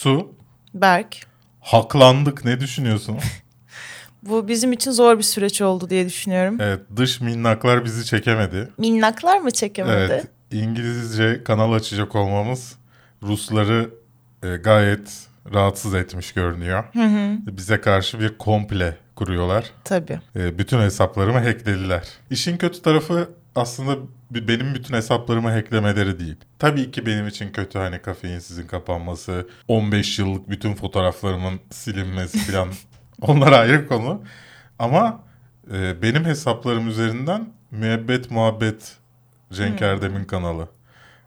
Su, Berk. haklandık ne düşünüyorsun? Bu bizim için zor bir süreç oldu diye düşünüyorum. evet, dış minnaklar bizi çekemedi. Minnaklar mı çekemedi? Evet, İngilizce kanal açacak olmamız Rusları e, gayet rahatsız etmiş görünüyor. Bize karşı bir komple kuruyorlar. Tabii. E, bütün hesaplarımı hacklediler. İşin kötü tarafı aslında benim bütün hesaplarımı hacklemeleri değil. Tabii ki benim için kötü hani kafeinsizin kapanması, 15 yıllık bütün fotoğraflarımın silinmesi falan onlar ayrı konu. Ama e, benim hesaplarım üzerinden müebbet muhabbet Cenk Erdem'in kanalı.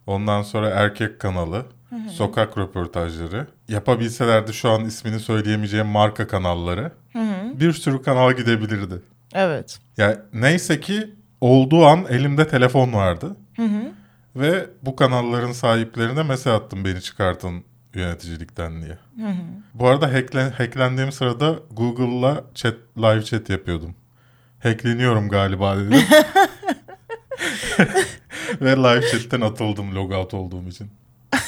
Ondan sonra erkek kanalı, sokak röportajları. Yapabilselerdi şu an ismini söyleyemeyeceğim marka kanalları. Bir sürü kanal gidebilirdi. Evet. Ya neyse ki olduğu an elimde telefon vardı. Ve bu kanalların sahiplerine mesaj attım beni çıkartın yöneticilikten diye. Bu arada hacklen, hacklendiğim sırada Google'la chat, live chat yapıyordum. Hackleniyorum galiba dedim. Ve live chat'ten atıldım logout olduğum için.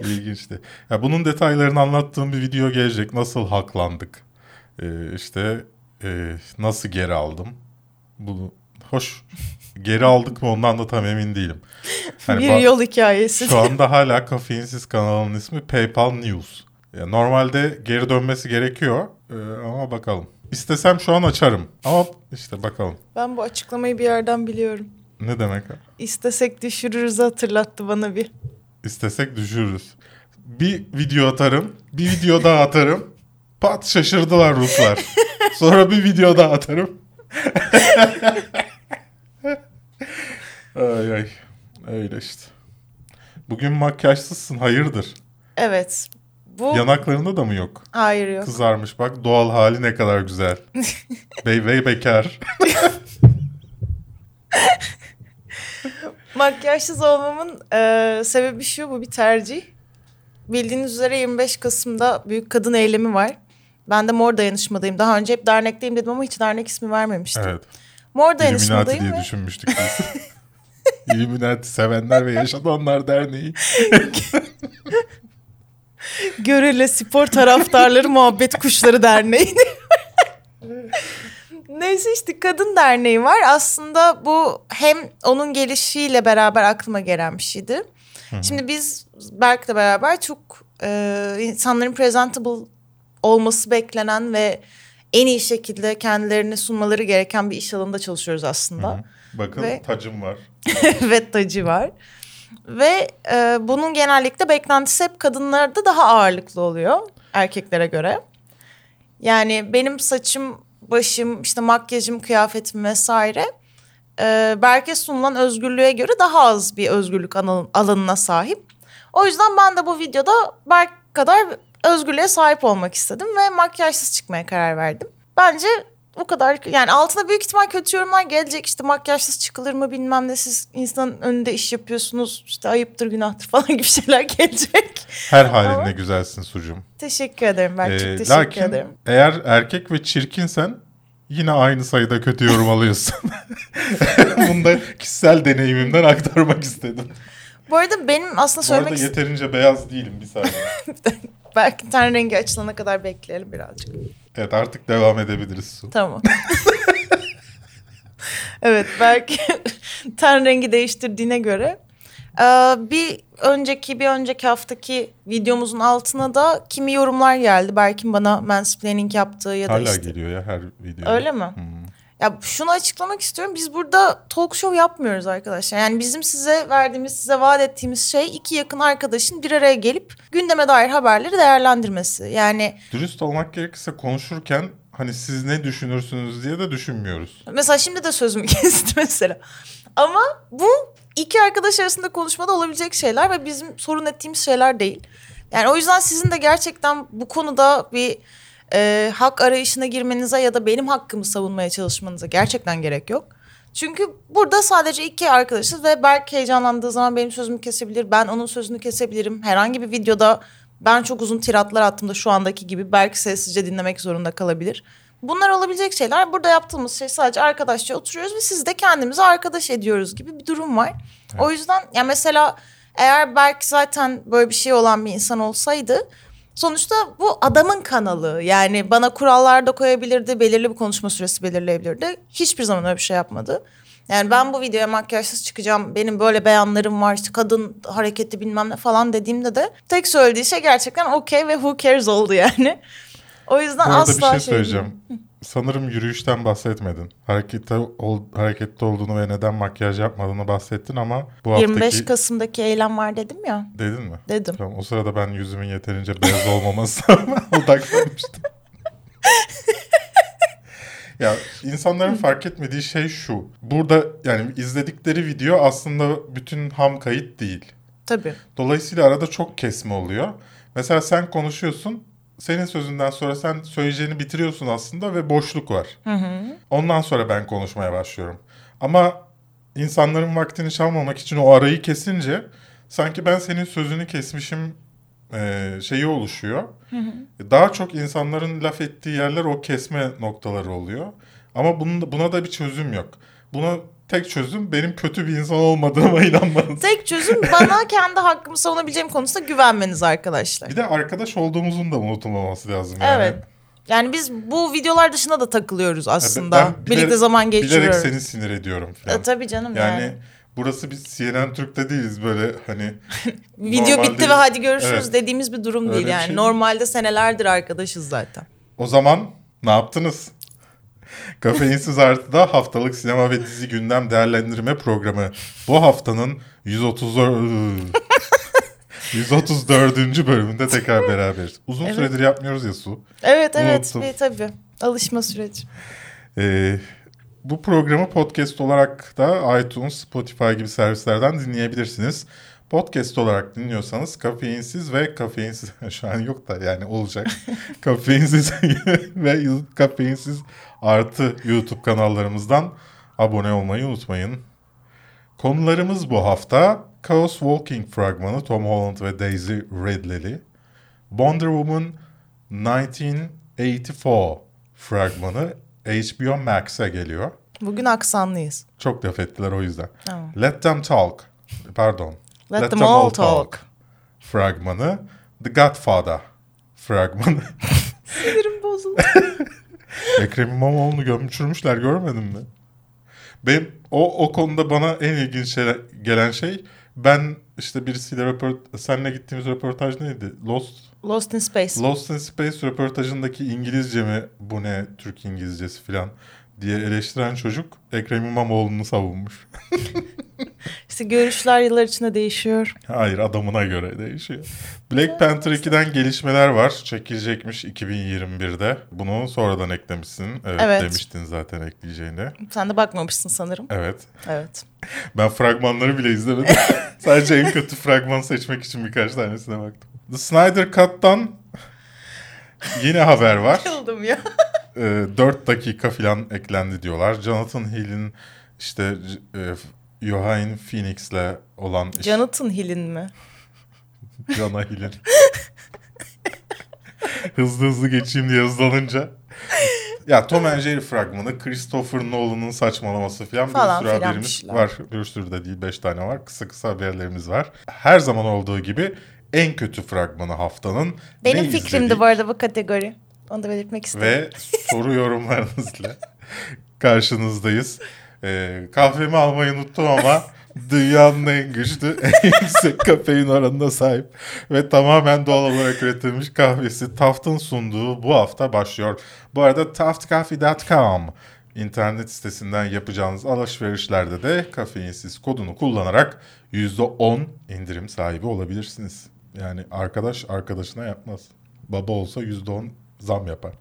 İlginçti. Ya bunun detaylarını anlattığım bir video gelecek. Nasıl haklandık? Ee, işte e, nasıl geri aldım? Bunu hoş geri aldık mı ondan da tam emin değilim. Hani bir yol hikayesi. şu anda hala kafeinsiz kanalının ismi PayPal News. Ya normalde geri dönmesi gerekiyor Ee, ama bakalım. İstesem şu an açarım ama işte bakalım. Ben bu açıklamayı bir yerden biliyorum. Ne demek? İstesek düşürürüz hatırlattı bana bir. İstesek düşürürüz. Bir video atarım, bir video daha atarım. Pat şaşırdılar Ruslar. Sonra bir video daha atarım. ay ay. Öyle işte. Bugün makyajsızsın hayırdır? Evet. Bu Yanaklarında da mı yok? hayır yok. Kızarmış bak doğal hali ne kadar güzel. Bey bey bekar. Makyajsız olmamın e, sebebi şu bu bir tercih. Bildiğiniz üzere 25 Kasım'da Büyük Kadın Eylemi var. Ben de Mor Dayanışma'dayım. Daha önce hep dernekteyim dedim ama hiç dernek ismi vermemiştim. Evet. Mor Illuminati Dayanışma'dayım diye ve düşünmüştük biz. Illuminati sevenler ve yaşatanlar derneği. Görele Spor Taraftarları Muhabbet Kuşları Derneği. Neyse işte kadın derneği var. Aslında bu hem onun gelişiyle beraber aklıma gelen bir şeydi. Şimdi biz Berk'le beraber çok e, insanların presentable olması beklenen ve en iyi şekilde kendilerini sunmaları gereken bir iş alanında çalışıyoruz aslında. Bakın Ve- tacım var. ve tacı var. Ve e, bunun genellikle beklentisi hep kadınlarda daha ağırlıklı oluyor erkeklere göre. Yani benim saçım, başım, işte makyajım, kıyafetim vesaire e, Berke sunulan özgürlüğe göre daha az bir özgürlük alan- alanına sahip. O yüzden ben de bu videoda Berk kadar özgürlüğe sahip olmak istedim ve makyajsız çıkmaya karar verdim. Bence bu kadar yani altına büyük ihtimal kötü yorumlar gelecek işte makyajsız çıkılır mı bilmem ne siz insanın önünde iş yapıyorsunuz işte ayıptır günahtır falan gibi şeyler gelecek. Her halinle Ama- güzelsin sucum. Teşekkür ederim ben Ee, çok teşekkür lakin ederim. eğer erkek ve çirkinsen yine aynı sayıda kötü yorum alıyorsun. Bunu da kişisel deneyimimden aktarmak istedim. Bu arada benim aslında Bu arada söylemek yeterince beyaz değilim bir saniye. belki ten rengi açılana kadar bekleyelim birazcık. Evet artık devam edebiliriz Su. Tamam. evet belki ten rengi değiştirdiğine göre. Ee, bir önceki bir önceki haftaki videomuzun altına da kimi yorumlar geldi. Berk'in bana mansplaining yaptığı ya da Hala işte. geliyor ya her video. Öyle mi? Ya şunu açıklamak istiyorum. Biz burada talk show yapmıyoruz arkadaşlar. Yani bizim size verdiğimiz, size vaat ettiğimiz şey iki yakın arkadaşın bir araya gelip gündeme dair haberleri değerlendirmesi. Yani Dürüst olmak gerekirse konuşurken hani siz ne düşünürsünüz diye de düşünmüyoruz. Mesela şimdi de sözümü kesti mesela. Ama bu iki arkadaş arasında konuşmada olabilecek şeyler ve bizim sorun ettiğimiz şeyler değil. Yani o yüzden sizin de gerçekten bu konuda bir e, hak arayışına girmenize ya da benim hakkımı savunmaya çalışmanıza gerçekten gerek yok. Çünkü burada sadece iki arkadaşız ve Berk heyecanlandığı zaman benim sözümü kesebilir. Ben onun sözünü kesebilirim. Herhangi bir videoda ben çok uzun tiratlar attığımda şu andaki gibi Berk sessizce dinlemek zorunda kalabilir. Bunlar olabilecek şeyler. Burada yaptığımız şey sadece arkadaşça oturuyoruz ve siz de kendimizi arkadaş ediyoruz gibi bir durum var. O yüzden ya mesela Eğer belki zaten böyle bir şey olan bir insan olsaydı sonuçta bu adamın kanalı. Yani bana kurallar da koyabilirdi, belirli bir konuşma süresi belirleyebilirdi. Hiçbir zaman öyle bir şey yapmadı. Yani ben bu videoya makyajsız çıkacağım. Benim böyle beyanlarım var. işte kadın hareketi bilmem ne falan dediğimde de tek söylediği şey gerçekten okey ve who cares oldu yani. O yüzden Bu arada asla bir şey şey söyleyeceğim. Sanırım yürüyüşten bahsetmedin. Harekette, ol, harekette olduğunu ve neden makyaj yapmadığını bahsettin ama bu 25 haftaki... Kasım'daki eylem var dedim ya. Dedin mi? Dedim. Tamam, o sırada ben yüzümün yeterince beyaz olmamasına odaklanmıştım. ya insanların fark etmediği şey şu. Burada yani izledikleri video aslında bütün ham kayıt değil. Tabii. Dolayısıyla arada çok kesme oluyor. Mesela sen konuşuyorsun. Senin sözünden sonra sen söyleyeceğini bitiriyorsun aslında ve boşluk var. Ondan sonra ben konuşmaya başlıyorum. Ama insanların vaktini çalmamak için o arayı kesince sanki ben senin sözünü kesmişim e, şeyi oluşuyor. Daha çok insanların laf ettiği yerler o kesme noktaları oluyor. Ama bunun, buna da bir çözüm yok. Buna tek çözüm benim kötü bir insan olmadığıma inanmanız. Tek çözüm bana kendi hakkımı savunabileceğim konusunda güvenmeniz arkadaşlar. Bir de arkadaş olduğumuzun da unutulmaması lazım. Yani. Evet. Yani biz bu videolar dışında da takılıyoruz aslında. Ben bilerek- Birlikte zaman Bilerek geçiriyoruz. seni sinir ediyorum falan. E, tabii canım yani, yani. burası biz CNN Türk'te değiliz böyle hani. Video bitti değil. ve hadi görüşürüz Evet. dediğimiz bir durum Öyle değil yani. şey. Normalde senelerdir arkadaşız zaten. O zaman ne yaptınız? Kafeinsiz Artı'da haftalık sinema ve dizi gündem değerlendirme programı. Bu haftanın 130 134. bölümünde tekrar beraberiz. Uzun Evet. süredir yapmıyoruz ya Su. Evet evet e, tabii. Alışma süreci. Ee, bu programı podcast olarak da iTunes, Spotify gibi servislerden dinleyebilirsiniz. Podcast olarak dinliyorsanız kafeinsiz ve kafeinsiz şu an yok da yani olacak. kafeinsiz ve kafeinsiz artı YouTube kanallarımızdan abone olmayı unutmayın. Konularımız bu hafta Chaos Walking fragmanı Tom Holland ve Daisy Ridley, Wonder Woman 1984 fragmanı HBO Max'e geliyor. Bugün aksanlıyız. Çok laf ettiler o yüzden. Tamam. Let Them Talk, pardon. Let, them all talk. fragmanı, The Godfather fragmanı. Sinirim bozuldu. Ekrem İmamoğlu'nu gömçürmüşler görmedin mi? Benim o, o konuda bana en ilginç şey, gelen şey ben işte birisiyle röport seninle gittiğimiz röportaj neydi? Lost Lost in Space. Lost in Space röportajındaki İngilizce mi bu ne Türk İngilizcesi falan diye eleştiren çocuk Ekrem İmamoğlu'nu savunmuş. İşte görüşler yıllar içinde değişiyor. Hayır adamına göre değişiyor. Black Panther 2'den gelişmeler var. Çekilecekmiş 2021'de. Bunu sonradan eklemişsin. Evet, Evet. demiştin zaten ekleyeceğini. Sen de bakmamışsın sanırım. Evet. Evet. Ben fragmanları bile izlemedim. Sadece en kötü fragman seçmek için birkaç tanesine baktım. The Snyder Cut'tan yine haber var. Yıldım ya. E, 4 dakika falan eklendi diyorlar. Jonathan Hill'in işte e, Joaquin Phoenix'le olan iş- Jonathan Hill'in mi? Jonah Hill'in. hızlı hızlı geçeyim diye hızlanınca. Ya Tom and Jerry fragmanı, Christopher Nolan'ın saçmalaması falan, Falan bir sürü haberimiz şeyler. var. Bir sürü de değil, beş tane var. Kısa kısa haberlerimiz var. Her zaman olduğu gibi en kötü fragmanı haftanın. Benim fikrimdi izledik bu arada bu kategori. Onu da belirtmek istedim. Ve soru yorumlarınızla karşınızdayız. Ee, kahvemi almayı unuttum ama dünyanın en güçlü, en yüksek kafein oranına sahip ve tamamen doğal olarak üretilmiş kahvesi Taft'ın sunduğu bu hafta başlıyor. Bu arada taftcoffee.com internet sitesinden yapacağınız alışverişlerde de kafeinsiz kodunu kullanarak %10 indirim sahibi olabilirsiniz. Yani arkadaş arkadaşına yapmaz. Baba olsa %10 zam yapar.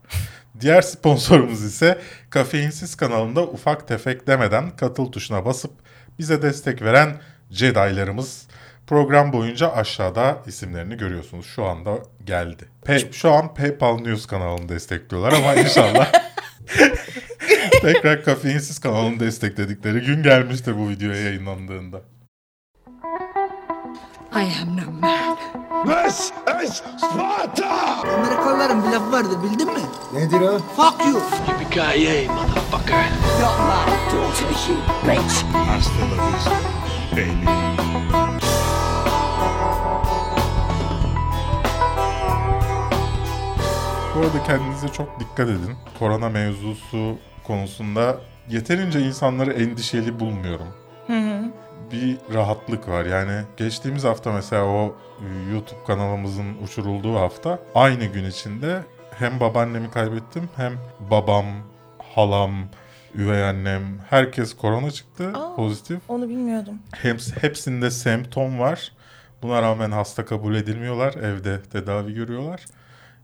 Diğer sponsorumuz ise Kafeinsiz kanalında ufak tefek demeden katıl tuşuna basıp bize destek veren Jedi'larımız. Program boyunca aşağıda isimlerini görüyorsunuz. Şu anda geldi. Pe- şu an PayPal News kanalını destekliyorlar ama inşallah tekrar Kafeinsiz kanalını destekledikleri gün gelmiştir bu videoya yayınlandığında. I am no man. This is Sparta! Amerikalıların bir lafı vardır bildin mi? Nedir o? Fuck you! Yippee-ki-yay motherfucker! You're my daughter, you bitch! Hasta la vista, baby. Bu arada kendinize çok dikkat edin. Korona mevzusu konusunda yeterince insanları endişeli bulmuyorum. Bir rahatlık var. Yani geçtiğimiz hafta mesela o YouTube kanalımızın uçurulduğu hafta aynı gün içinde hem babaannemi kaybettim hem babam, halam, üvey annem herkes korona çıktı Aa. pozitif. Onu bilmiyordum. Hem, hepsinde semptom var. Buna rağmen hasta kabul edilmiyorlar. Evde tedavi görüyorlar.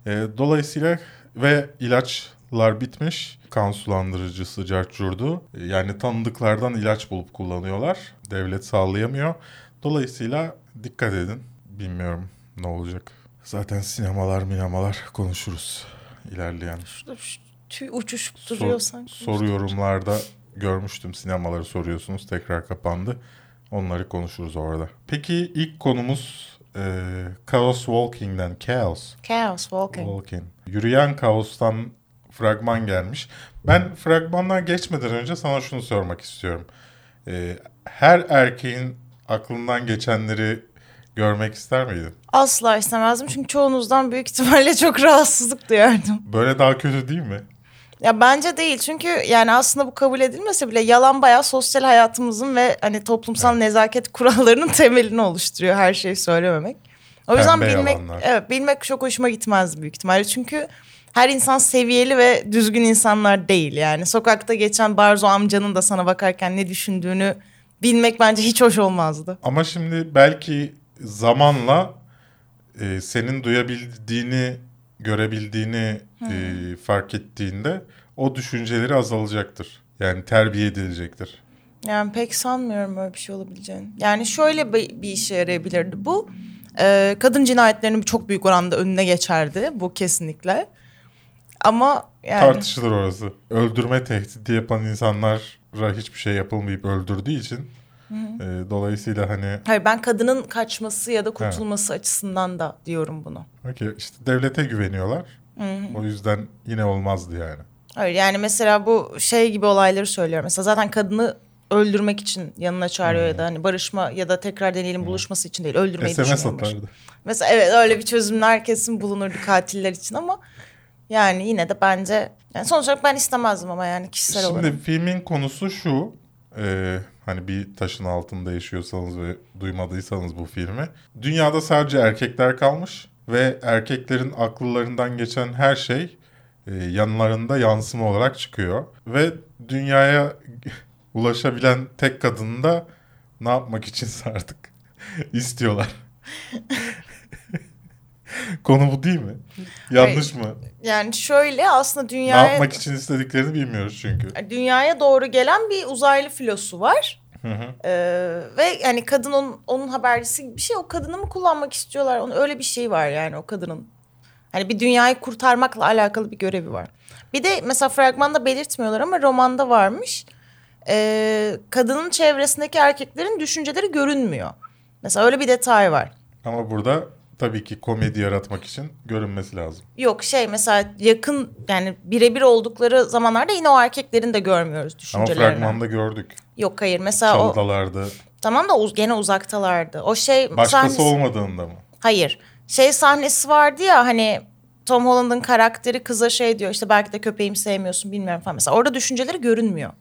Ee, dolayısıyla ve ilaçlar bitmiş. Kan sulandırıcı sıcak curdu. Ee, Yani tanıdıklardan ilaç bulup kullanıyorlar. Devlet sağlayamıyor. Dolayısıyla dikkat edin. Bilmiyorum ne olacak. Zaten sinemalar minamalar konuşuruz ilerleyen. Şurada şu tüy Sor- duruyor sanki. soru yorumlarda görmüştüm. Sinemaları soruyorsunuz. Tekrar kapandı. Onları konuşuruz orada. Peki ilk konumuz e, Chaos Walking'den. Chaos Chaos Walking. Walking. Yürüyen Kaos'tan fragman gelmiş. Ben fragmandan geçmeden önce sana şunu sormak istiyorum. E, her erkeğin aklından geçenleri görmek ister miydin? Asla istemezdim çünkü çoğunuzdan büyük ihtimalle çok rahatsızlık duyardım. Böyle daha kötü değil mi? Ya bence değil çünkü yani aslında bu kabul edilmese bile yalan bayağı sosyal hayatımızın ve hani toplumsal nezaket kurallarının temelini oluşturuyor her şeyi söylememek. O yüzden Pembe bilmek yalanlar. evet bilmek çok hoşuma gitmez büyük ihtimalle. Çünkü her insan seviyeli ve düzgün insanlar değil yani. Sokakta geçen Barzo amcanın da sana bakarken ne düşündüğünü bilmek bence hiç hoş olmazdı. Ama şimdi belki zamanla e, senin duyabildiğini, görebildiğini e, fark ettiğinde o düşünceleri azalacaktır. Yani terbiye edilecektir. Yani pek sanmıyorum öyle bir şey olabileceğini. Yani şöyle bir, bir işe yarayabilirdi bu. Ee, kadın cinayetlerinin çok büyük oranda önüne geçerdi bu kesinlikle. Ama yani Tartışılır orası. Öldürme tehdidi yapan insanlara hiçbir şey yapılmayıp öldürdüğü için e, dolayısıyla hani hayır ben kadının kaçması ya da kurtulması açısından da diyorum bunu. okey, işte devlete güveniyorlar. O yüzden yine olmazdı yani. Hayır yani mesela bu şey gibi olayları söylüyorum. Mesela zaten kadını öldürmek için yanına çağırıyor ya da hani barışma ya da tekrar deneyelim buluşması için değil öldürmeyi SMS düşünüyormuş. atardı. Mesela evet öyle bir çözümler kesin bulunurdu katiller için ama yani yine de bence yani sonuç olarak ben istemezdim ama yani kişisel Şimdi olarak. filmin konusu şu. e, hani bir taşın altında yaşıyorsanız ve duymadıysanız bu filmi. Dünyada sadece erkekler kalmış ve erkeklerin akıllarından geçen her şey e, yanlarında yansıma olarak çıkıyor. Ve dünyaya ulaşabilen tek kadını da ne yapmak içinse artık istiyorlar. Konu bu değil mi? Yanlış mı? Yani şöyle aslında Ne dünyaya yapmak için istediklerini bilmiyoruz çünkü. dünyaya doğru gelen bir uzaylı filosu var. Ee, ve yani kadın onun, onun habercisi gibi bir şey. O kadını mı kullanmak istiyorlar? Onun öyle bir şey var yani o kadının. Hani bir dünyayı kurtarmakla alakalı bir görevi var. Bir de mesela fragmanda belirtmiyorlar ama romanda varmış. Ee, kadının çevresindeki erkeklerin düşünceleri görünmüyor. Mesela öyle bir detay var. Ama burada tabii ki komedi yaratmak için görünmesi lazım. Yok şey mesela yakın yani birebir oldukları zamanlarda yine o erkeklerin de görmüyoruz Ama düşüncelerini. fragmanda gördük. Yok hayır mesela o Çaldalardı. tamam da uz- gene uzaktalardı. O şey Başkası sahnesi- olmadığında mı? Hayır. Şey sahnesi vardı ya hani Tom Holland'ın karakteri kıza şey diyor işte belki de köpeğimi sevmiyorsun bilmiyorum falan. Mesela orada düşünceleri görünmüyor.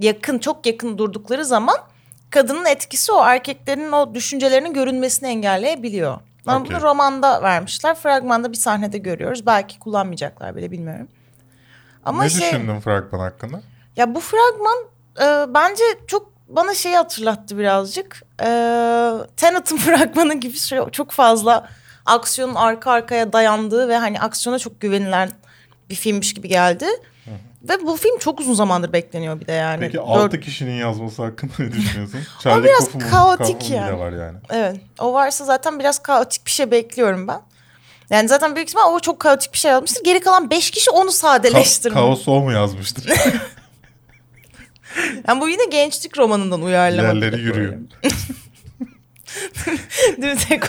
Yakın çok yakın durdukları zaman kadının etkisi o erkeklerin o düşüncelerinin görünmesini engelleyebiliyor. Ama Okey. bunu romanda vermişler. Fragmanda bir sahnede görüyoruz. Belki kullanmayacaklar bile bilmiyorum. Ama ne şey düşündün fragman hakkında? ya bu fragman e, bence çok bana şeyi hatırlattı birazcık. E, Tenet'in fragmanı gibi şey, çok fazla aksiyonun arka arkaya dayandığı ve hani aksiyona çok güvenilen bir filmmiş gibi geldi. Ve bu film çok uzun zamandır bekleniyor bir de yani. Peki Dört- 6 kişinin yazması hakkında ne düşünüyorsun? Charlie biraz Kaufman- kaotik yani. var yani. Evet. O varsa zaten biraz kaotik bir şey bekliyorum ben. Yani zaten büyük ihtimal o çok kaotik bir şey yazmıştır. Geri kalan beş kişi onu Ka- sadeleştirmiş. kaos o mu yazmıştır? Yani bu yine gençlik romanından uyarlama. Yerleri yürüyor.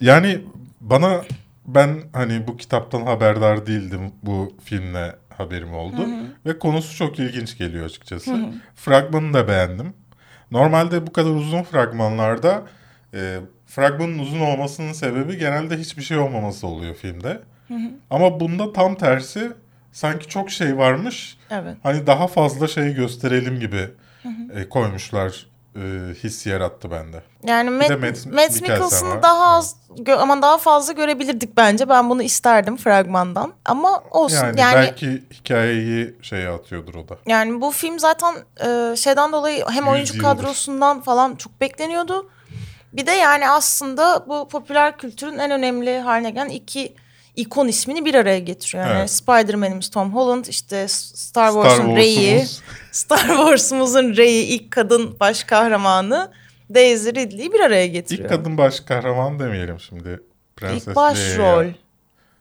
Yani bana ben hani bu kitaptan haberdar değildim. Bu filmle haberim oldu. Ve konusu çok ilginç geliyor açıkçası. Fragmanı da beğendim. Normalde bu kadar uzun fragmanlarda e, fragmanın uzun olmasının sebebi genelde hiçbir şey olmaması oluyor filmde. Ama bunda tam tersi sanki çok şey varmış. Evet. Hani daha fazla şey gösterelim gibi e, koymuşlar. E, hissi yarattı bende. Yani Matt, Matt Matt Mikkelsen Mikkelsen'ı daha az gö- ama daha fazla görebilirdik bence. Ben bunu isterdim fragmandan. Ama olsun Yani, yani belki hikayeyi şeye atıyordur o da. yani bu film zaten e, şeyden dolayı hem oyuncu yıldır. kadrosundan falan çok bekleniyordu. Bir de yani aslında bu popüler kültürün en önemli haline gelen iki ikon ismini bir araya getiriyor. Yani Evet. Spider-Man'imiz Tom Holland, işte Star Star Wars'un Rey'i, Wars'umuz. Star Wars'umuzun Rey'i ilk kadın baş kahramanı Daisy Ridley'i bir araya getiriyor. İlk kadın baş kahraman demeyelim şimdi. Prenses İlk başrol.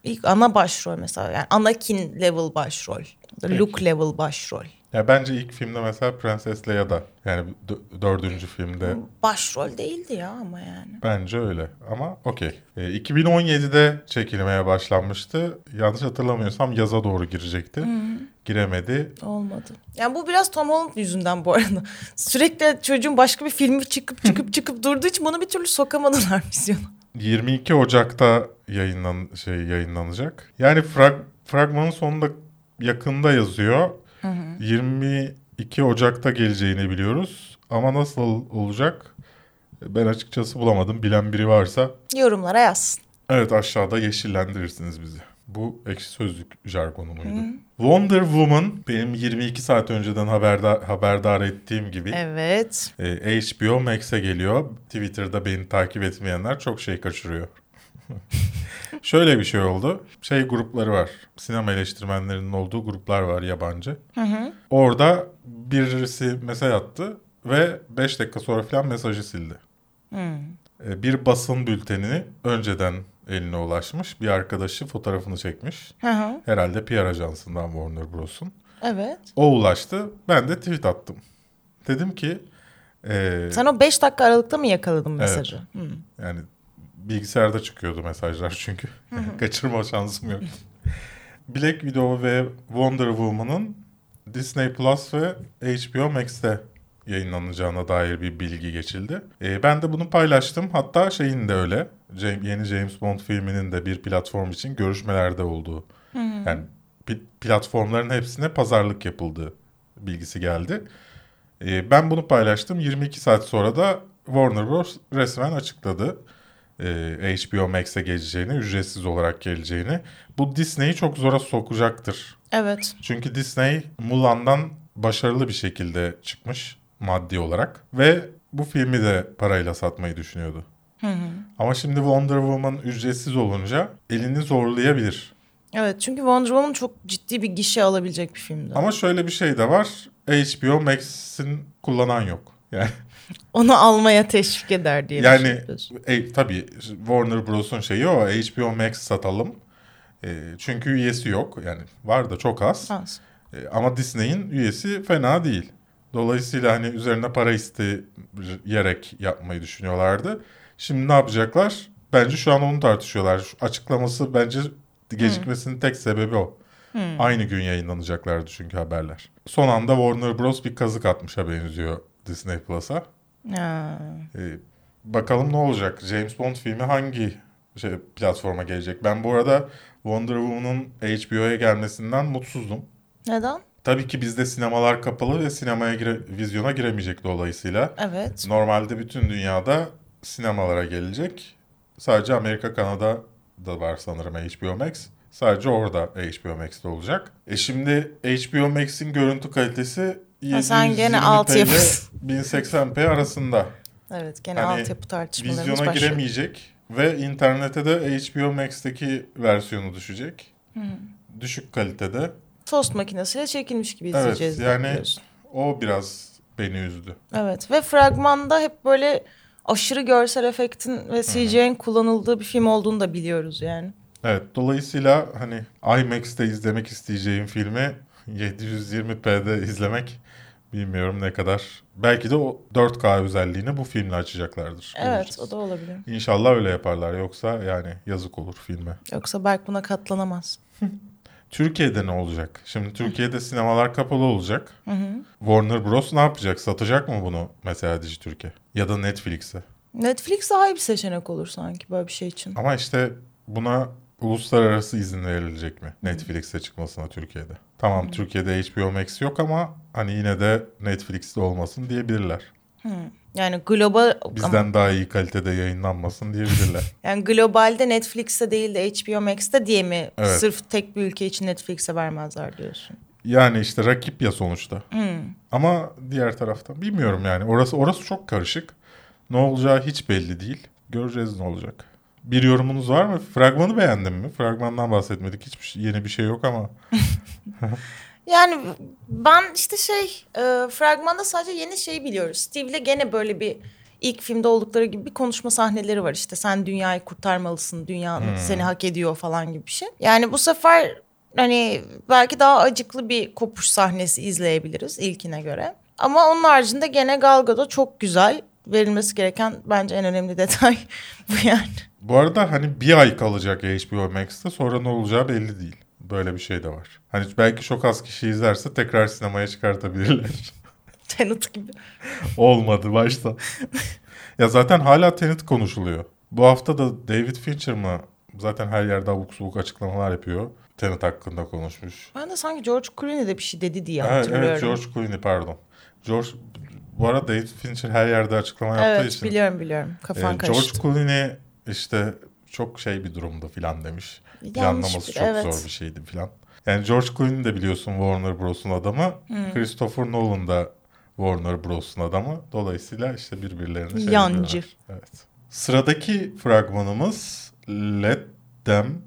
İlk ana başrol mesela. Yani Anakin level başrol. Peki. Luke level başrol. Ya bence ilk filmde mesela Prenses Leia da. Yani dö- dördüncü filmde Başrol değildi ya ama yani. bence öyle. Ama okey. E, 2017'de çekilmeye başlanmıştı. Yanlış hatırlamıyorsam yaza doğru girecekti. Giremedi. Olmadı. Yani bu biraz Tom Holland yüzünden bu arada. Sürekli çocuğun başka bir filmi çıkıp çıkıp çıkıp durduğu için bunu bir türlü sokamadılar vizyona. 22 Ocak'ta yayınlan şey yayınlanacak. Yani frag, fragmanın sonunda yakında yazıyor. 22 Ocak'ta geleceğini biliyoruz. Ama nasıl olacak? Ben açıkçası bulamadım. Bilen biri varsa Yorumlara yazsın. evet aşağıda yeşillendirirsiniz bizi. Bu ekşi sözlük jargonu muydu? Wonder Woman benim 22 saat önceden haberdar, haberdar ettiğim gibi Evet. e, HBO Max'e geliyor. Twitter'da beni takip etmeyenler çok şey kaçırıyor. Şöyle bir şey oldu. Şey grupları var. Sinema eleştirmenlerinin olduğu gruplar var yabancı. Orada birisi mesaj attı ve 5 dakika sonra falan mesajı sildi. E, Bir basın bültenini önceden eline ulaşmış. Bir arkadaşı fotoğrafını çekmiş. Hı hı. Herhalde PR ajansından Warner Bros'un. Evet. O ulaştı. Ben de tweet attım. Dedim ki e, Sen o 5 dakika aralıkta mı yakaladın mesajı? Hı. yani bilgisayarda çıkıyordu mesajlar çünkü. Kaçırma şansım yok. Black Widow ve Wonder Woman'ın Disney Plus ve HBO Max'te yayınlanacağına dair bir bilgi geçildi. E, ben de bunu paylaştım. Hatta şeyin de öyle. James- yeni James Bond filminin de bir platform için görüşmelerde olduğu. Yani pi- platformların hepsine pazarlık yapıldığı bilgisi geldi. E, ben bunu paylaştım. 22 saat sonra da Warner Bros. resmen açıkladı. E, HBO Max'e geleceğini, ücretsiz olarak geleceğini. Bu Disney'i çok zora sokacaktır. Evet. Çünkü Disney Mulan'dan başarılı bir şekilde çıkmış maddi olarak. Ve bu filmi de parayla satmayı düşünüyordu. Ama şimdi Wonder Woman ücretsiz olunca elini zorlayabilir. Evet çünkü Wonder Woman çok ciddi bir gişe alabilecek bir filmdi. Ama şöyle bir şey de var. HBO Max'in kullanan yok. Yani Onu almaya teşvik eder diye Yani e, tabii Warner Bros'un şeyi o HBO Max satalım. E, çünkü üyesi yok. Yani var da çok az. Az. E, ama Disney'in üyesi fena değil. Dolayısıyla hani üzerine para isteyerek yapmayı düşünüyorlardı. Şimdi ne yapacaklar? Bence şu an onu tartışıyorlar. Açıklaması bence gecikmesinin tek sebebi o. Aynı gün yayınlanacaklardı çünkü haberler. Son anda Warner Bros bir kazık atmışa benziyor Disney Plus'a. Ha. Ee, bakalım ne olacak? James Bond filmi hangi şey, platforma gelecek? Ben bu arada Wonder Woman'ın HBO'ya gelmesinden mutsuzdum. Neden? Tabii ki bizde sinemalar kapalı ve sinemaya gire, vizyona giremeyecek dolayısıyla. Evet. Normalde bütün dünyada sinemalara gelecek. Sadece Amerika, Kanada da var sanırım HBO Max. Sadece orada HBO Max'te olacak. E şimdi HBO Max'in görüntü kalitesi Ha, sen gene 720p altyapı. ile 1080p arasında. Evet gene Hani altyapı tartışmalarımız Vizyona başladı. giremeyecek ve internete de HBO Max'teki versiyonu düşecek. Düşük kalitede. Tost makinesiyle çekilmiş gibi Evet, izleyeceğiz. yani- diyorsun. O biraz beni üzdü. Evet ve fragmanda hep böyle aşırı görsel efektin ve CGI'nin kullanıldığı bir film olduğunu da biliyoruz yani. Evet dolayısıyla hani IMAX'te izlemek isteyeceğim filmi 720p'de izlemek bilmiyorum ne kadar. Belki de o 4K özelliğini bu filmle açacaklardır. Evet Göreceğiz. o da olabilir. İnşallah öyle yaparlar yoksa yani yazık olur filme. Yoksa Berk buna katlanamaz. Türkiye'de ne olacak? Şimdi Türkiye'de sinemalar kapalı olacak. Warner Bros ne yapacak? Satacak mı bunu mesela Dijitürk'e? Ya da Netflix'e? Netflix daha iyi bir seçenek olur sanki böyle bir şey için. Ama işte buna uluslararası izin verilecek mi Netflix'e çıkmasına Türkiye'de? Tamam Türkiye'de HBO Max yok ama hani yine de Netflix'te olmasın diyebilirler. Yani global ama- Bizden daha iyi kalitede yayınlanmasın diyebilirler. yani globalde Netflix'te değil de HBO Max'te diye mi Evet. sırf tek bir ülke için Netflix'e vermezler diyorsun? yani işte rakip ya sonuçta. Ama diğer taraftan bilmiyorum yani. Orası orası çok karışık. Ne olacağı hiç belli değil. Göreceğiz ne olacak. Bir yorumunuz var mı? Fragmanı beğendin mi? Fragmandan bahsetmedik. Hiçbir şey- yeni bir şey yok ama. Yani ben işte şey e, fragmanda sadece yeni şeyi biliyoruz. Steve'le gene böyle bir ilk filmde oldukları gibi bir konuşma sahneleri var işte. Sen dünyayı kurtarmalısın, dünya seni hak ediyor falan gibi bir şey. Yani bu sefer hani belki daha acıklı bir kopuş sahnesi izleyebiliriz ilkine göre. Ama onun haricinde gene Gal Gadot çok güzel. Verilmesi gereken bence en önemli detay bu yani. Bu arada hani bir ay kalacak HBO Max'te sonra ne olacağı belli değil. Böyle bir şey de var. Hani belki çok az kişi izlerse tekrar sinemaya çıkartabilirler. Tenet gibi. Olmadı başta. ya zaten hala Tenet konuşuluyor. Bu hafta da David Fincher mı zaten her yerde abuk subuk açıklamalar yapıyor. Tenet hakkında konuşmuş. Ben de sanki George Clooney de bir şey dedi diye Evet, hatırlıyorum. evet George Clooney pardon. George bu arada David Fincher her yerde açıklama yaptığı Evet için. biliyorum biliyorum. e, Kafan George karıştı. Clooney işte çok şey bir durumda filan demiş. Yanlış Planlaması bir- çok evet. zor bir şeydi filan. Yani George Clooney de biliyorsun Warner Bros'un adamı. Christopher Nolan da Warner Bros'un adamı. Dolayısıyla işte birbirlerini şey Yancı. yapıyorlar. Evet. Sıradaki fragmanımız Let Them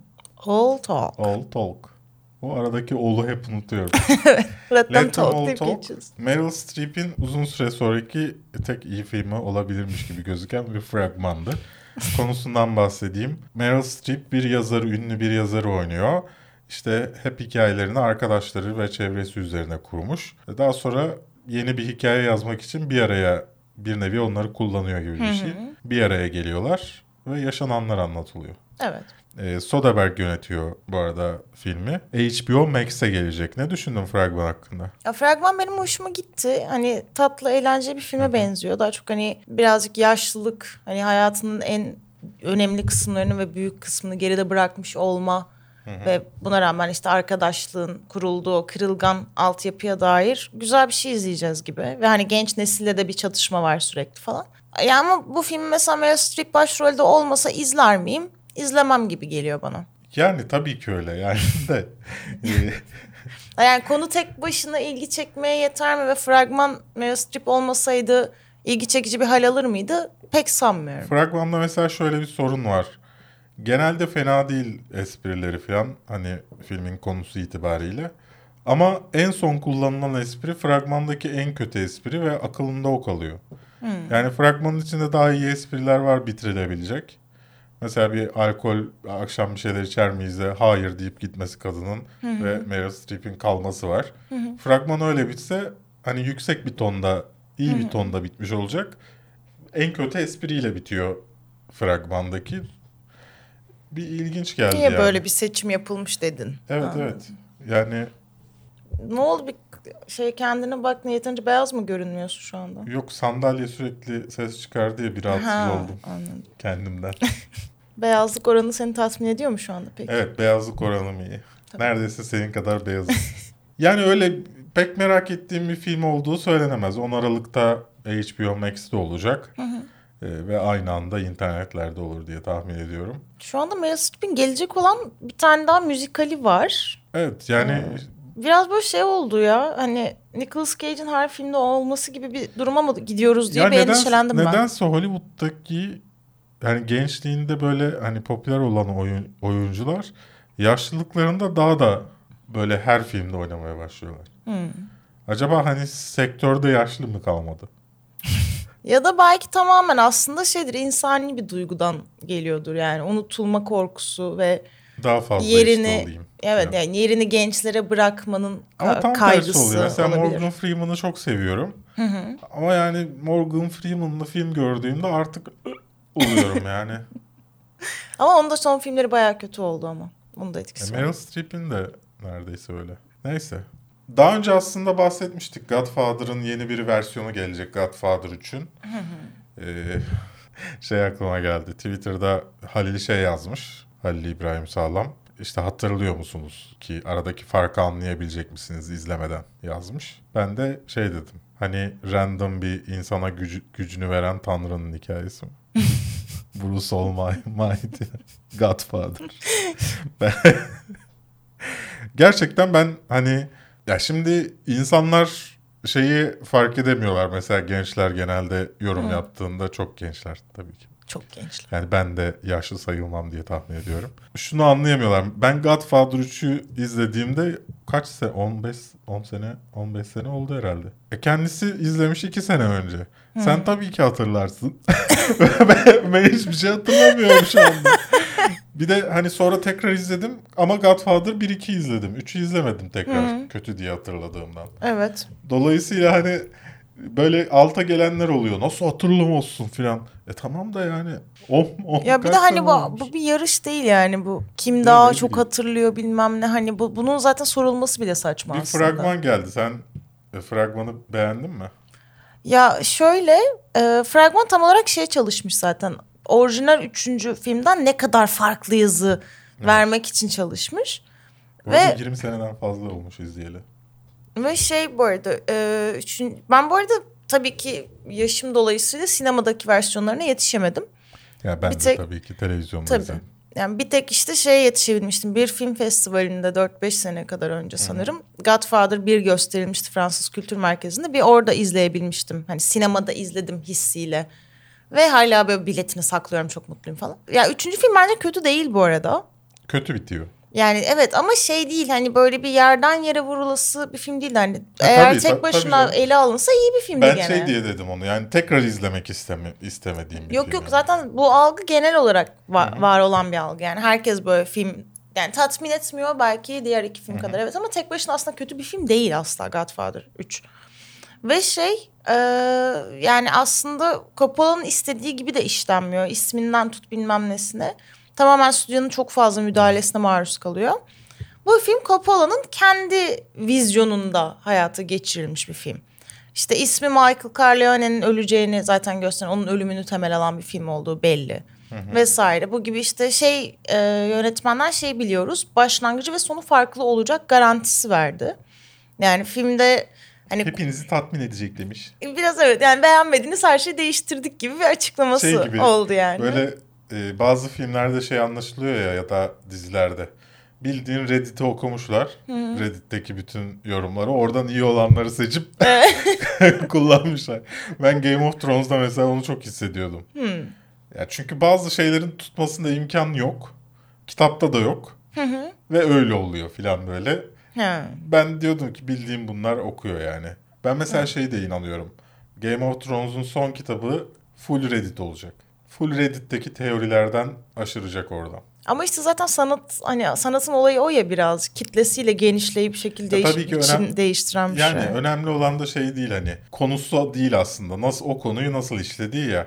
All talk. All Talk. O aradaki all'u hep unutuyorum. Let them Let talk All deyip Talk. geçiyoruz. Meryl Streep'in uzun süre sonraki tek iyi filmi olabilirmiş gibi gözüken bir fragmandı. Konusundan bahsedeyim. Meryl Streep bir yazarı, ünlü bir yazarı oynuyor. İşte hep hikayelerini arkadaşları ve çevresi üzerine kurmuş. Daha sonra yeni bir hikaye yazmak için bir araya bir nevi onları kullanıyor gibi bir şey. Bir araya geliyorlar ve yaşananlar anlatılıyor. Evet. Ee, Soderbergh yönetiyor bu arada filmi. HBO Max'e gelecek. Ne düşündün fragman hakkında? Ya fragman benim hoşuma gitti. Hani tatlı, eğlenceli bir filme benziyor. Daha çok hani birazcık yaşlılık, hani hayatının en önemli kısımlarını ve büyük kısmını geride bırakmış olma ve buna rağmen işte arkadaşlığın kurulduğu o kırılgan altyapıya dair güzel bir şey izleyeceğiz gibi. Ve hani genç nesille de bir çatışma var sürekli falan. Ya ama bu film mesela Meryl Streep başrolde olmasa izler miyim? İzlemem gibi geliyor bana. Yani tabii ki öyle yani de. Yani konu tek başına ilgi çekmeye yeter mi ve fragman Meryl Streep olmasaydı ilgi çekici bir hal alır mıydı? Pek sanmıyorum. fragmanda mesela şöyle bir sorun var. Genelde fena değil esprileri falan hani filmin konusu itibariyle. Ama en son kullanılan espri fragmandaki en kötü espri ve akılında o kalıyor. Yani fragmanın içinde daha iyi espriler var bitirilebilecek. Mesela bir alkol akşam bir şeyler içer miyiz de hayır deyip gitmesi kadının ve Meryl Streep'in kalması var. Fragman öyle bitse hani yüksek bir tonda iyi bir tonda bitmiş olacak. En kötü espriyle bitiyor fragmandaki. Bir ilginç geldi Niye yani. böyle bir seçim yapılmış dedin? Evet Ha. evet. Yani Ne oldu bir şey kendine bak yeterince beyaz mı görünmüyorsun şu anda? yok sandalye sürekli ses çıkar diye bir rahatsız Ha, oldum anladım. kendimden. Beyazlık oranı seni tatmin ediyor mu şu anda peki? Evet beyazlık oranım iyi. Neredeyse senin kadar beyazım. yani öyle pek merak ettiğim bir film olduğu söylenemez. 10 Aralık'ta HBO Max'te olacak. Ee, ve aynı anda internetlerde olur diye tahmin ediyorum. Şu anda Meryl Streep'in gelecek olan bir tane daha müzikali var. Evet yani Biraz böyle şey oldu ya hani Nicolas Cage'in her filmde olması gibi bir duruma mı gidiyoruz diye ya bir neden, endişelendim ben. nedense Hollywood'daki yani gençliğinde böyle hani popüler olan oyun, oyuncular yaşlılıklarında daha da böyle her filmde oynamaya başlıyorlar. Hmm. Acaba hani sektörde yaşlı mı kalmadı? Ya da belki tamamen aslında şeydir insani bir duygudan geliyordur yani unutulma korkusu ve Daha fazla yerini işte evet Yani. yani yerini gençlere bırakmanın Ama tam kaygısı tersi oluyor. Mesela olabilir. Morgan Freeman'ı çok seviyorum. Ama yani Morgan Freeman'lı film gördüğümde artık oluyorum yani. Ama onun da son filmleri bayağı kötü oldu ama. Onun da E, etkisi var. Meryl Streep'in de neredeyse öyle. Neyse. Daha önce aslında bahsetmiştik. Godfather'ın yeni bir versiyonu gelecek Godfather 3'ün. Ee, şey aklıma geldi. Twitter'da Halil şey yazmış. Halil İbrahim Sağlam. İşte hatırlıyor musunuz ki aradaki farkı anlayabilecek misiniz izlemeden yazmış. Ben de şey dedim. Hani random bir insana gücü- gücünü veren Tanrı'nın hikayesi mi? Bruce Almighty, Godfather. Ben- Gerçekten ben hani ya şimdi insanlar şeyi fark edemiyorlar. Mesela gençler genelde yorum yaptığında çok gençler tabii ki. Çok gençler. Yani ben de yaşlı sayılmam diye tahmin ediyorum. Şunu anlayamıyorlar. Ben Godfather 3'ü izlediğimde kaç sene? 15 10 sene 15 sene oldu herhalde. E kendisi izlemiş 2 sene önce. Sen tabii ki hatırlarsın. ben, ben hiçbir şey hatırlamıyorum şu anda. Bir de hani sonra tekrar izledim ama Godfather 1-2 izledim. 3'ü izlemedim tekrar kötü diye hatırladığımdan. Evet. Dolayısıyla hani böyle alta gelenler oluyor. Nasıl hatırlamazsın filan. E tamam da yani. On, on Ya bir de hani bu, olmuş. bu bir yarış değil yani bu. Kim daha değil, çok değil. hatırlıyor bilmem ne hani bu bunun zaten sorulması bile saçma Bir aslında. fragman geldi. Sen e, fragmanı beğendin mi? Ya şöyle e, fragman tam olarak şey çalışmış zaten. Orijinal üçüncü filmden ne kadar farklı yazı vermek için çalışmış. Bu Ve- arada 20 seneden fazla olmuş izleyeli. Ve şey bu arada e, üçün- ben bu arada tabii ki yaşım dolayısıyla sinemadaki versiyonlarına yetişemedim. Ya ben Bir de tek- tabii ki televizyonda Tabii. izledim. Yani bir tek işte şeye yetişebilmiştim. Bir film festivalinde 4-5 sene kadar önce sanırım. Godfather 1 gösterilmişti Fransız Kültür Merkezi'nde. Bir orada izleyebilmiştim. Hani sinemada izledim hissiyle. Ve hala böyle biletini saklıyorum çok mutluyum falan. Ya üçüncü film bence kötü değil bu arada. Kötü bitiyor. Yani evet ama şey değil hani böyle bir yerden yere vurulası bir film değil. Hani eğer tabii, tek tabii, başına tabii ele alınsa iyi bir filmdi Ben gene. şey diye dedim onu. Yani tekrar izlemek istemi istemediğim bir Yok film yok yani. zaten bu algı genel olarak va- var olan bir algı. Yani herkes böyle film yani tatmin etmiyor belki diğer iki film kadar evet ama tek başına aslında kötü bir film değil asla Godfather 3. Ve şey e, yani aslında Coppola'nın istediği gibi de işlenmiyor. İsminden tut bilmem nesine. Tamamen stüdyonun çok fazla müdahalesine maruz kalıyor. Bu film Coppola'nın kendi vizyonunda hayata geçirilmiş bir film. İşte ismi Michael Corleone'nin öleceğini zaten gösteren, onun ölümünü temel alan bir film olduğu belli. Vesaire. Bu gibi işte şey e, yönetmenden şey biliyoruz. Başlangıcı ve sonu farklı olacak garantisi verdi. Yani filmde hani Hepinizi tatmin edecek demiş. biraz evet yani beğenmediğiniz her şeyi değiştirdik gibi bir açıklaması Şey gibi, oldu yani. Böyle e, bazı filmlerde şey anlaşılıyor ya ya da dizilerde. Bildiğin Reddit'i okumuşlar. Reddit'teki bütün yorumları. Oradan iyi olanları seçip kullanmışlar. Ben Game of Thrones'da mesela onu çok hissediyordum. Ya çünkü bazı şeylerin tutmasında imkan yok. Kitapta da yok. Ve öyle oluyor filan böyle. Ha. Ben diyordum ki bildiğim bunlar okuyor yani. Ben mesela şey de inanıyorum. Game of Thrones'un son kitabı full Reddit olacak. Full Reddit'teki teorilerden aşıracak oradan. Ama işte zaten sanat hani sanatın olayı o ya biraz kitlesiyle genişleyip şekil değiş tabii ki biçim önem- değiştiren bir Yani şey. önemli olan da şey değil hani konusu değil aslında. Nasıl o konuyu nasıl işlediği ya.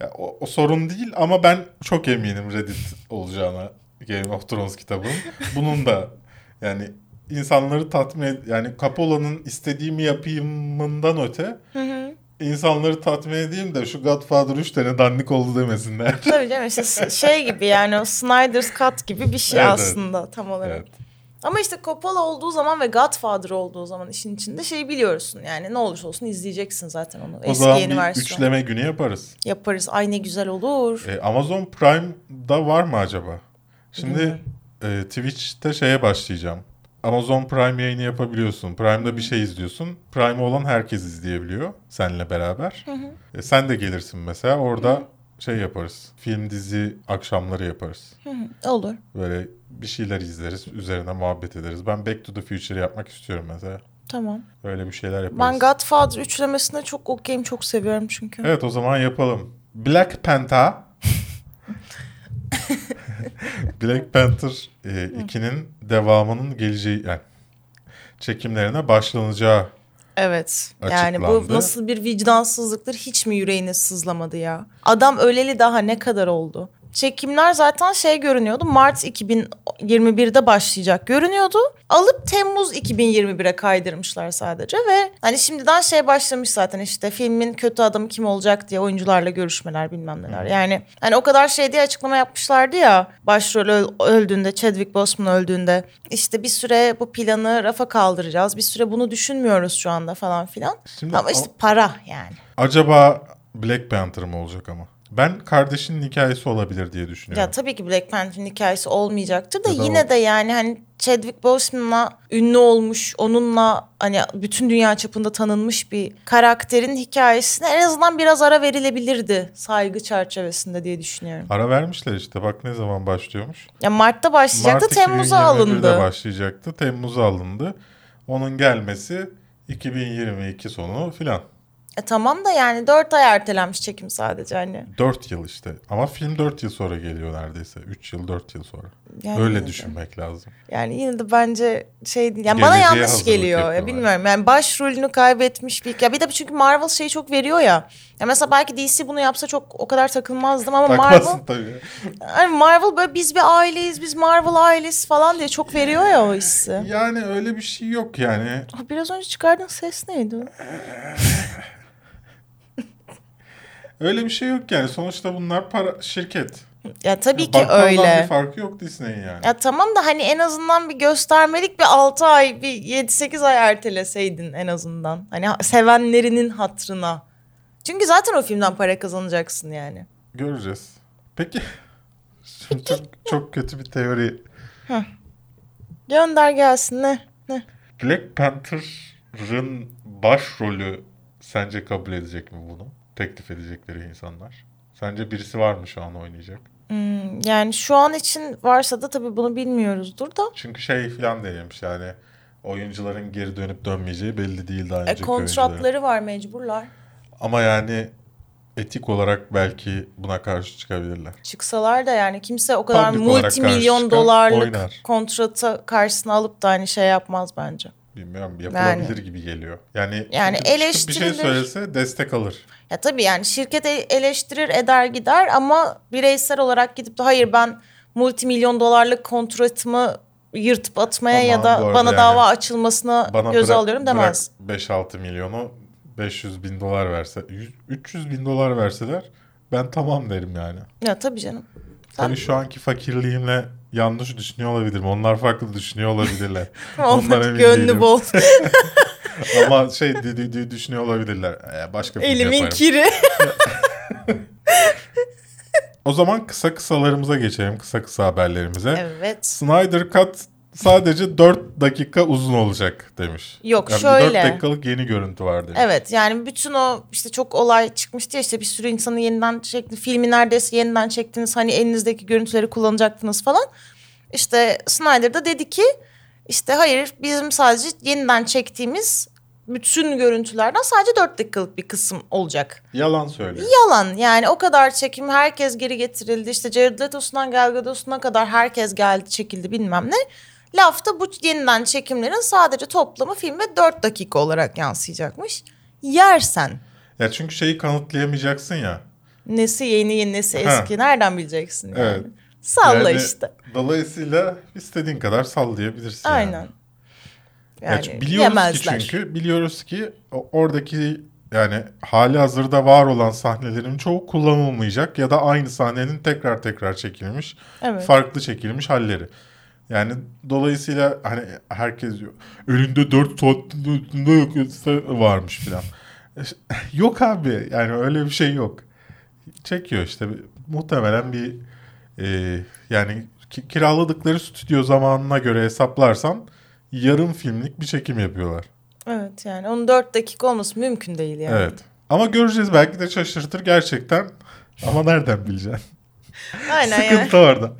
Ya o, o sorun değil ama ben çok eminim Reddit olacağına Game of Thrones kitabının. Bunun da yani insanları tatmin yani Capola'nın istediğimi yapayımından öte insanları tatmin edeyim de şu Godfather 3 tane dandik oldu demesinler. Tabii canım işte şey gibi yani o Snyder's Cut gibi bir şey Evet, evet. aslında tam olarak. evet. Ama işte Coppola olduğu zaman ve Godfather olduğu zaman işin içinde şeyi biliyorsun yani ne olursa olsun izleyeceksin zaten onu. O Eski zaman yeni bir versiyon. üçleme günü yaparız. Yaparız. Ay ne güzel olur. E, Amazon Prime'da var mı acaba? Şimdi e, Twitch'te şeye başlayacağım. Amazon Prime yayını yapabiliyorsun. Prime'da bir şey izliyorsun. Prime olan herkes izleyebiliyor seninle beraber. E, sen de gelirsin mesela orada şey yaparız. Film dizi akşamları yaparız. Olur. Böyle bir şeyler izleriz. Üzerine muhabbet ederiz. Ben Back to the Future yapmak istiyorum mesela. Tamam. Öyle bir şeyler yaparız. Ben Godfather üçlemesine çok okeyim çok seviyorum çünkü. Evet o zaman yapalım. Black Panther. Black Panther 2'nin devamının geleceği yani çekimlerine başlanacağı Evet. Yani bu nasıl bir vicdansızlıktır hiç mi yüreğine sızlamadı ya? Adam öleli daha ne kadar oldu? Çekimler zaten şey görünüyordu. Mart 2021'de başlayacak görünüyordu. Alıp Temmuz 2021'e kaydırmışlar sadece ve hani şimdiden şey başlamış zaten işte filmin kötü adamı kim olacak diye oyuncularla görüşmeler bilmem neler. Yani hani o kadar şey diye açıklama yapmışlardı ya başrol öl- öldüğünde Chadwick Boseman öldüğünde işte bir süre bu planı rafa kaldıracağız. Bir süre bunu düşünmüyoruz şu anda falan filan. Şimdi Ama işte para yani. Acaba Black Panther mı olacak ama? Ben kardeşinin hikayesi olabilir diye düşünüyorum. Ya tabii ki Black Panther'ın hikayesi olmayacaktır da Ya da yine o- de yani hani Chadwick Boseman'la ünlü olmuş, onunla hani bütün dünya çapında tanınmış bir karakterin hikayesine en azından biraz ara verilebilirdi saygı çerçevesinde diye düşünüyorum. Ara vermişler işte bak ne zaman başlıyormuş. Ya Mart'ta başlayacaktı, Mart Temmuz'a 2021'de alındı. başlayacaktı. Temmuz'a alındı. Onun gelmesi 2022 sonu filan. E tamam da yani 4 ay ertelenmiş çekim sadece hani. 4 yıl işte. Ama film 4 yıl sonra geliyor neredeyse. 3 yıl 4 yıl sonra. Yani Öyle de- düşünmek lazım. Yani yine de bence şey değil. Yani bana Geleceğe yanlış hazırlık geliyor. Ya bilmiyorum. Yani başrolünü kaybetmiş bir ya bir de çünkü Marvel şeyi çok veriyor ya. Ya mesela belki DC bunu yapsa çok o kadar takılmazdım ama Marvel Takmasın tabii. yani Marvel böyle biz bir aileyiz, biz Marvel ailesi falan diye çok veriyor ya o hissi. Yani öyle bir şey yok yani. Biraz önce çıkardığın ses neydi? Öyle bir şey yok yani. Sonuçta bunlar para şirket. Ya tabii ki Bakkaldan öyle. bir farkı yok Disney'in yani. Ya tamam da hani en azından bir göstermelik bir 6 ay, bir 7-8 ay erteleseydin en azından. Hani ha- sevenlerinin hatrına. Çünkü zaten o filmden para kazanacaksın yani. Göreceğiz. Peki. Şimdi çok, çok kötü bir teori. Gönder gelsin ne? Ne? Black Panther'ın başrolü sence kabul edecek mi bunu? Teklif edecekleri insanlar. Sence birisi var mı şu an oynayacak? Hmm, yani şu an için varsa da tabii bunu bilmiyoruzdur da. Çünkü şey falan denilmiş yani oyuncuların geri dönüp dönmeyeceği belli değil daha E, önceki oyuncuların. kontratları var mecburlar. Ama yani etik olarak belki buna karşı çıkabilirler. Çıksalar da yani kimse o kadar Public olarak multi karşı milyon çıkan dolarlık oynar. kontratı karşısına alıp da hani şey yapmaz bence. Bilmiyorum yapılabilir gibi geliyor. Yani, Yani çıkıp bir şey eleştirilir. söylese destek alır. Ya tabii yani şirket e- eleştirir eder gider ama bireysel olarak gidip de hayır ben multi milyon dolarlık kontratımı yırtıp atmaya Ama ya da bana yani dava açılmasına Bana göze bırak- alıyorum demez. bırak 5-6 milyonu 500 bin dolar verse, 100 300 bin dolar verseler ben tamam derim yani. Ya tabii canım. Tabii şu anki fakirliğimle yanlış düşünüyor olabilirim. Onlar farklı düşünüyor olabilirler. Emin gönlü değilim. bol. Ama şey düşünüyor olabilirler. Ee, başka film Elimin yaparım. kiri. O zaman kısa kısalarımıza geçelim. Kısa kısa haberlerimize. evet. Snyder Cut sadece 4 dakika uzun olacak demiş. Yok, yani şöyle. 4 dakikalık yeni görüntü var demiş. Evet yani bütün o işte çok olay çıkmıştı ya işte bir sürü insanı yeniden çekti. Filmi neredeyse yeniden çektiniz. Hani elinizdeki görüntüleri kullanacaktınız falan. İşte Snyder da dedi ki işte hayır bizim sadece yeniden çektiğimiz bütün görüntülerden sadece 4 dakikalık bir kısım olacak. Yalan söylüyor. Yalan yani o kadar çekim herkes geri getirildi. İşte Jared Leto'sundan Gal Gadot'una kadar herkes geldi çekildi bilmem ne. Lafta bu yeniden çekimlerin sadece toplamı filme 4 dakika olarak yansıyacakmış. Yersen. Ya çünkü şeyi kanıtlayamayacaksın ya. Nesi yeni nesi Ha. eski nereden bileceksin yani. Evet. Salla Yani işte. Dolayısıyla istediğin kadar sallayabilirsin. Aynen. Yani. Yani biliyoruz yemezler. ki çünkü biliyoruz ki oradaki yani hali hazırda var olan sahnelerin çoğu kullanılmayacak ya da aynı sahnenin tekrar tekrar çekilmiş, Evet. farklı çekilmiş halleri. Yani dolayısıyla hani herkes diyor önünde 4 saatin üstünde varmış filan. yok abi yani öyle bir şey yok. Çekiyor işte muhtemelen bir e, yani ki- kiraladıkları stüdyo zamanına göre hesaplarsan yarım filmlik bir çekim yapıyorlar. Evet yani onun 4 dakika olması mümkün değil yani. Evet. Ama göreceğiz belki de şaşırtır gerçekten. Ama nereden bileceksin? Aynen yani. Sıkıntı orada.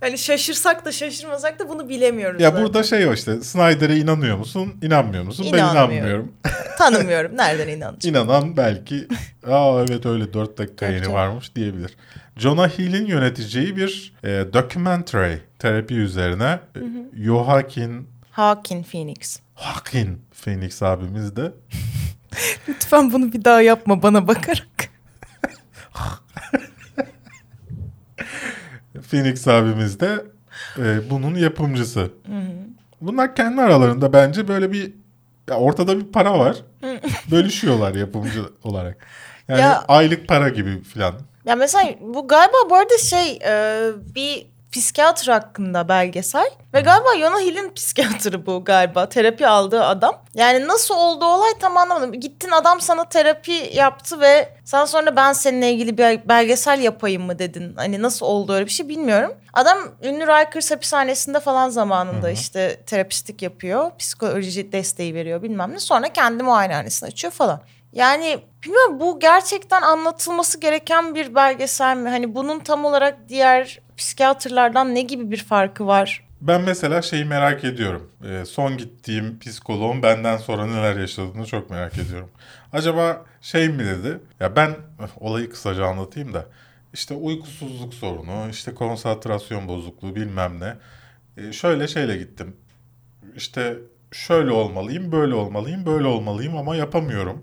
Hani şaşırsak da şaşırmasak da bunu bilemiyoruz. Ya zaten. burada şey o işte Snyder'e inanıyor musun? İnanmıyor musun? Ben İnanmıyorum. inanmıyorum. Tanımıyorum. Nereden inanacağım? İnanan belki aa evet öyle 4 dakika yeni varmış diyebilir. Jonah Hill'in yöneteceği bir e, documentary terapi üzerine e, Joaquin Hakin Phoenix. Joaquin Phoenix abimiz de Lütfen bunu bir daha yapma bana bakarak. Phoenix abimiz de e, bunun yapımcısı. Bunlar kendi aralarında bence böyle bir ya ortada bir para var. Bölüşüyorlar yapımcı olarak. Yani Ya- aylık para gibi filan. Ya mesela bu galiba bu arada şey e, bir psikiyatr hakkında belgesel ve galiba Yona Hill'in psikiyatrı bu galiba terapi aldığı adam. Yani nasıl oldu olay tam anlamadım. Gittin adam sana terapi yaptı ve sen sonra ben seninle ilgili bir belgesel yapayım mı dedin. Hani nasıl oldu öyle bir şey bilmiyorum. Adam ünlü Rikers hapishanesinde falan zamanında işte terapistlik yapıyor. Psikoloji desteği veriyor bilmem ne. Sonra kendi muayenehanesini açıyor falan. Yani bilmiyorum bu gerçekten anlatılması gereken bir belgesel mi? Hani bunun tam olarak diğer psikiyatrlardan ne gibi bir farkı var? Ben mesela şeyi merak ediyorum. E, son gittiğim psikoloğun benden sonra neler yaşadığını çok merak ediyorum. Acaba şey mi dedi? Ya ben olayı kısaca anlatayım da. İşte uykusuzluk sorunu, işte konsantrasyon bozukluğu bilmem ne. E, şöyle şeyle gittim. İşte şöyle olmalıyım, böyle olmalıyım, böyle olmalıyım ama yapamıyorum.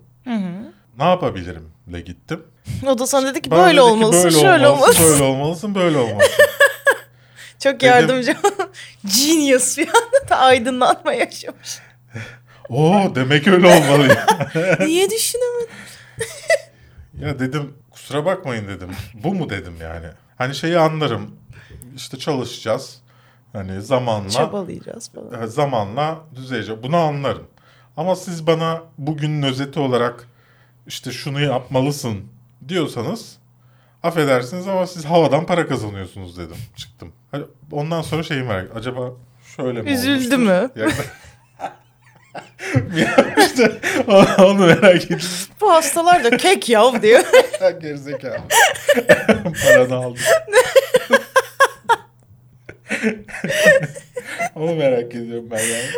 Ne yapabilirimle gittim. O da sana dedi ki Bana böyle dedi olmalısın, böyle şöyle olmalısın. Böyle olmalısın, böyle olmalısın. Çok yardımcı. Genius bir anda da aydınlanma yaşamış. Oo demek öyle olmalıyım. Niye düşünemedim? Ya dedim kusura bakmayın dedim. Bu mu dedim yani. Hani şeyi anlarım. İşte çalışacağız. Hani zamanla Çabalayacağız falan. zamanla düzelecek. Bunu anlarım. Ama siz bana bugünün özeti olarak işte şunu yapmalısın diyorsanız affedersiniz ama siz havadan para kazanıyorsunuz dedim. Çıktım. Hani ondan sonra şeyi merak Acaba şöyle mi Üzüldü mü? Yani- işte onu merak ettim. Bu hastalar da kek yav diyor. Gerizekalı. Paranı aldım. Onu merak ediyorum ben yani.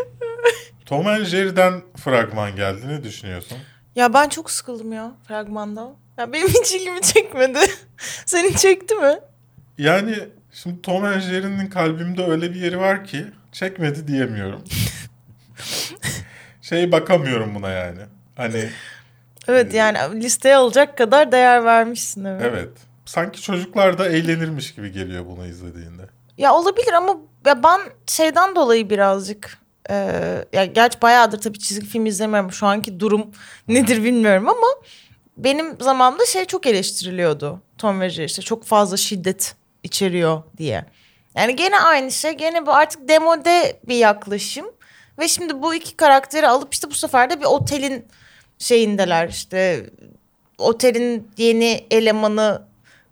Tom and Jerry'den fragman geldi. Ne düşünüyorsun? ya ben çok sıkıldım ya fragmandan. Ya benim hiç ilgimi çekmedi. Senin çekti mi? Yani şimdi Tom and Jerry'nin kalbimde öyle bir yeri var ki çekmedi diyemiyorum. şey bakamıyorum buna yani. Hani Evet yani listeye alacak kadar değer vermişsin evet. evet. Sanki çocuklar da eğlenirmiş gibi geliyor bunu izlediğinde. Ya olabilir ama ya ben şeyden dolayı birazcık e, ya gerçi bayağıdır tabii çizgi film izlemiyorum. Şu anki durum nedir bilmiyorum ama benim zamanımda şey çok eleştiriliyordu. Tom ve Jerry işte çok fazla şiddet içeriyor diye. Yani gene aynı şey. Gene bu artık demode bir yaklaşım. Ve şimdi bu iki karakteri alıp işte bu sefer de bir otelin şeyindeler. işte otelin yeni elemanı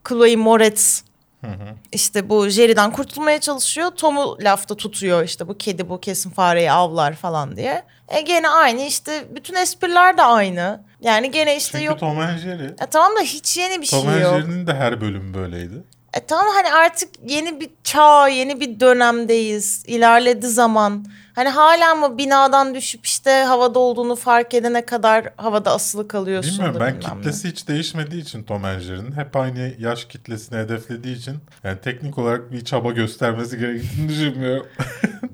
Chloe Moretz işte bu Jerry'den kurtulmaya çalışıyor. Tom'u lafta tutuyor işte bu kedi bu kesin fareyi avlar falan diye. E gene aynı işte bütün espriler de aynı. Yani gene işte Çünkü yok. Tom and Jerry. E tamam da hiç yeni bir Tom şey and yok. Jerry'nin de her bölümü böyleydi. E tamam hani artık yeni bir çağ, yeni bir dönemdeyiz. İlerledi zaman. Hani hala mı binadan düşüp işte havada olduğunu fark edene kadar havada asılı kalıyorsun Bilmiyorum ben bilmem ne. kitlesi hiç değişmediği için Tom and Jerry'nin hep aynı yaş kitlesini hedeflediği için yani teknik olarak bir çaba göstermesi gerektiğini düşünmüyorum.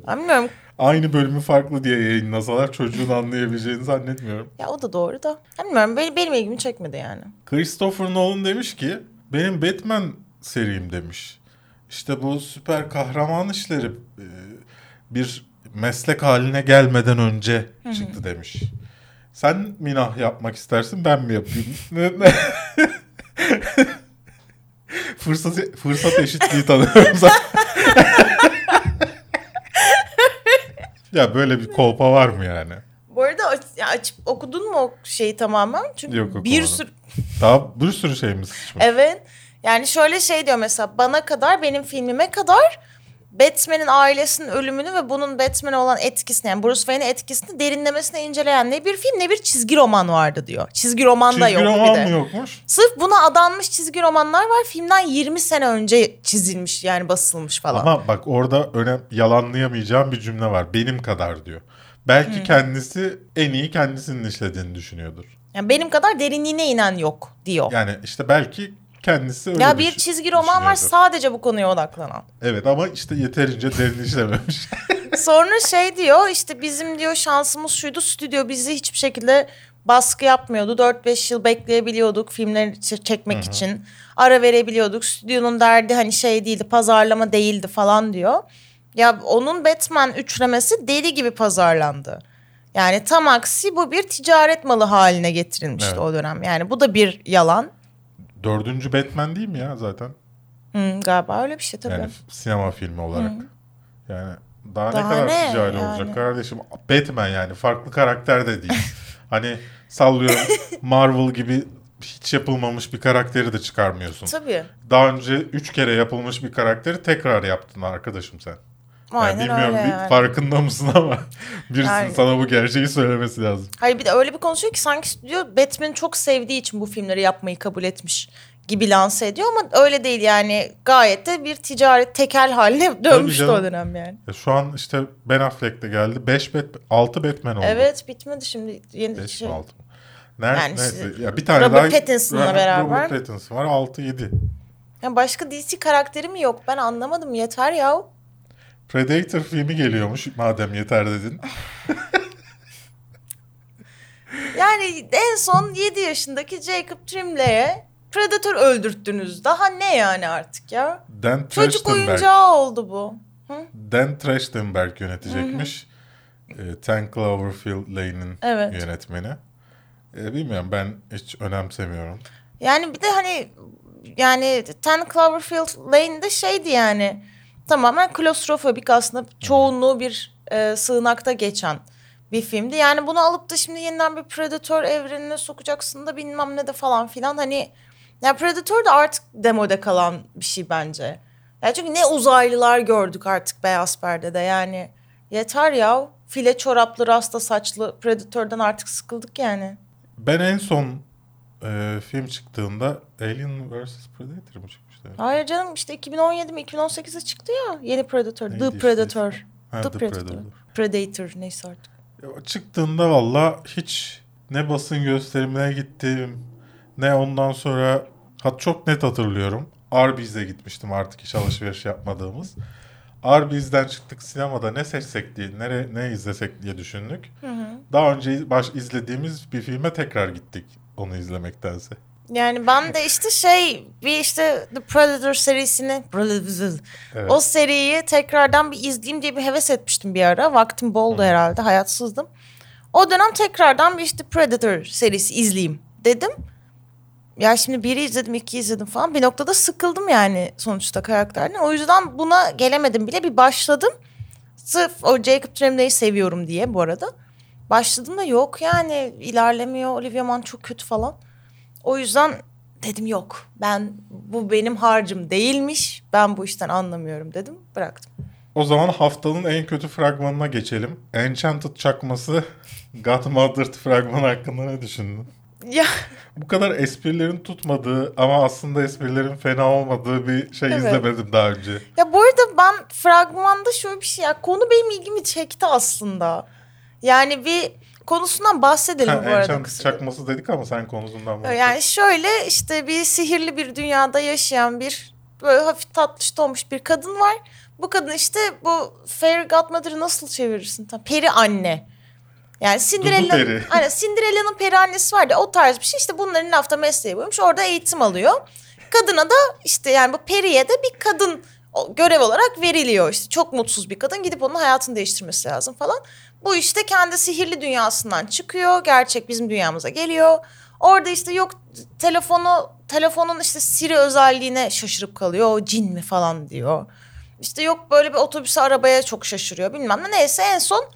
Bilmiyorum. aynı bölümü farklı diye yayınlasalar çocuğun anlayabileceğini zannetmiyorum. Ya o da doğru da. Bilmiyorum benim, benim ilgimi çekmedi yani. Christopher Nolan demiş ki benim Batman serim demiş. İşte bu süper kahraman işleri e, bir meslek haline gelmeden önce çıktı demiş. Sen minah yapmak istersin ben mi yapayım? Fırsat, fırsat eşitliği tanıyorum zaten. ya böyle bir kolpa var mı yani? Bu arada aç- açıp okudun mu o şeyi tamamen? Çünkü Yok, bir okumadım. sürü Daha bir sürü şey mi sıçmış? Evet. Yani şöyle şey diyor mesela bana kadar benim filmime kadar Batman'in ailesinin ölümünü ve bunun Batman'e olan etkisini yani Bruce Wayne'e etkisini derinlemesine inceleyen ne bir film ne bir çizgi roman vardı diyor. Çizgi roman da Çizgi yok roman bir de. mı yokmuş? Sırf buna adanmış çizgi romanlar var. Filmden 20 sene önce çizilmiş yani basılmış falan. Ama bak orada önem yalanlayamayacağım bir cümle var. Benim kadar diyor. Belki kendisi en iyi kendisinin işlediğini düşünüyordur. Yani benim kadar derinliğine inen yok diyor. Yani işte belki kendisi öyle ya bir düşün- çizgi roman var sadece bu konuya odaklanan. Evet ama işte yeterince derin işlememiş. Sonra şey diyor işte bizim diyor şansımız şuydu stüdyo bizi hiçbir şekilde baskı yapmıyordu. 4-5 yıl bekleyebiliyorduk filmleri çekmek için. Ara verebiliyorduk. Stüdyonun derdi hani şey değildi, pazarlama değildi falan diyor. Ya onun Batman üçlemesi deli gibi pazarlandı. Yani tam aksi bu bir ticaret malı haline getirilmişti Evet. o dönem. Yani bu da bir yalan. Dördüncü Batman değil mi ya zaten? Hı, galiba öyle bir şey tabii. Yani sinema filmi olarak. Yani daha, Daha ne kadar ne ticari yani? olacak kardeşim? Batman yani farklı karakter de değil. hani sallıyorum Marvel gibi hiç yapılmamış bir karakteri de çıkarmıyorsun. Tabii. Daha önce üç kere yapılmış bir karakteri tekrar yaptın arkadaşım sen. Yani Aynen bilmiyorum öyle yani. farkında mısın ama birisinin Yani. sana bu gerçeği söylemesi lazım. Hayır bir de öyle bir konuşuyor ki sanki stüdyo Batman'i çok sevdiği için bu filmleri yapmayı kabul etmiş gibi lanse ediyor ama öyle değil yani gayet de bir ticaret tekel haline dönmüştü o dönem yani. Ya şu an işte Ben Affleck de geldi. 5 Batman, 6 Batman oldu. Evet bitmedi şimdi yeni 5 şey. mi 6 mı? Nerede? Yani neyse. işte Ya bir tane Robert daha Pattinson'la beraber. Robert Pattinson var 6 7. Ya başka DC karakteri mi yok ben anlamadım yeter ya. Predator filmi geliyormuş madem yeter dedin. Yani en son 7 yaşındaki Jacob Tremblay'e Predator öldürttünüz. Daha ne yani artık ya? Dan Çocuk oyuncağı oldu bu. Dan Trachtenberg yönetecekmiş. Ee, Ten Cloverfield Lane'in Evet. yönetmeni. Ee, bilmiyorum ben hiç önemsemiyorum. Yani bir de hani yani Ten Cloverfield Lane'de şeydi yani tamamen klostrofobik aslında. Çoğunluğu bir e, sığınakta geçen bir filmdi. Yani bunu alıp da şimdi yeniden bir Predator evrenine sokacaksın da bilmem ne de falan filan. Hani ya Predator da artık demode kalan bir şey bence. Ya çünkü ne uzaylılar gördük artık beyaz perdede. Yani yeter ya. File çoraplı rasta saçlı Predator'dan artık sıkıldık yani. Ben en son e, film çıktığında Alien vs. Predator mı çıkmıştı? Hayır canım işte 2017 mi 2018'de çıktı ya yeni Predator. Neydi The işte Predator. Ha, The, The Predator. Predator. Predator neyse artık. Ya, Çıktığında valla hiç ne basın gösterimine gittim ne ondan sonra hat çok net hatırlıyorum. Arby's'e gitmiştim artık hiç alışveriş yapmadığımız. Arby's'den çıktık sinemada ne seçsek diye, nere, ne izlesek diye düşündük. Daha önce baş izlediğimiz bir filme tekrar gittik onu izlemektense. Yani ben de işte şey bir işte The Predator serisini Evet. o seriyi tekrardan bir izleyeyim diye bir heves etmiştim bir ara. Vaktim boldu herhalde hayatsızdım. O dönem tekrardan bir işte Predator serisi izleyeyim dedim. Ya şimdi biri izledim, iki izledim falan. Bir noktada sıkıldım yani sonuçta karakterden. O yüzden buna gelemedim bile. Bir başladım. Sırf o Jacob Tremblay'i seviyorum diye bu arada. Başladım da yok yani ilerlemiyor. Olivia Munn çok kötü falan. O yüzden dedim yok. Ben bu benim harcım değilmiş. Ben bu işten anlamıyorum dedim. Bıraktım. O zaman haftanın en kötü fragmanına geçelim. Enchanted çakması Godmothered fragmanı hakkında ne düşündün? Ya Bu kadar esprilerin tutmadığı ama aslında esprilerin fena olmadığı bir şey Evet. izlemedim daha önce. Ya bu arada ben fragmanda şöyle bir şey ya konu benim ilgimi çekti aslında. Yani bir konusundan bahsedelim Ha, bu arada. Enchanted kısaca. çakması dedik ama sen konusundan bahset. Yani şöyle işte bir sihirli bir dünyada yaşayan bir böyle hafif tatlış olmuş bir kadın var. Bu kadın işte bu Fairy Godmother'ı nasıl çevirirsin? Tam peri anne. Yani Cinderella, peri. Aynen, Cinderella'nın peri annesi var ya o tarz bir şey. İşte bunların hafta mesleği buymuş. Orada eğitim alıyor. Kadına da işte yani bu periye de bir kadın görev olarak veriliyor. İşte çok mutsuz bir kadın gidip onun hayatını değiştirmesi lazım falan. Bu işte kendi sihirli dünyasından çıkıyor. Gerçek bizim dünyamıza geliyor. Orada işte yok telefonu telefonun işte Siri özelliğine şaşırıp kalıyor. O cin mi falan diyor. İşte yok böyle bir otobüse arabaya çok şaşırıyor bilmem ne. Neyse en son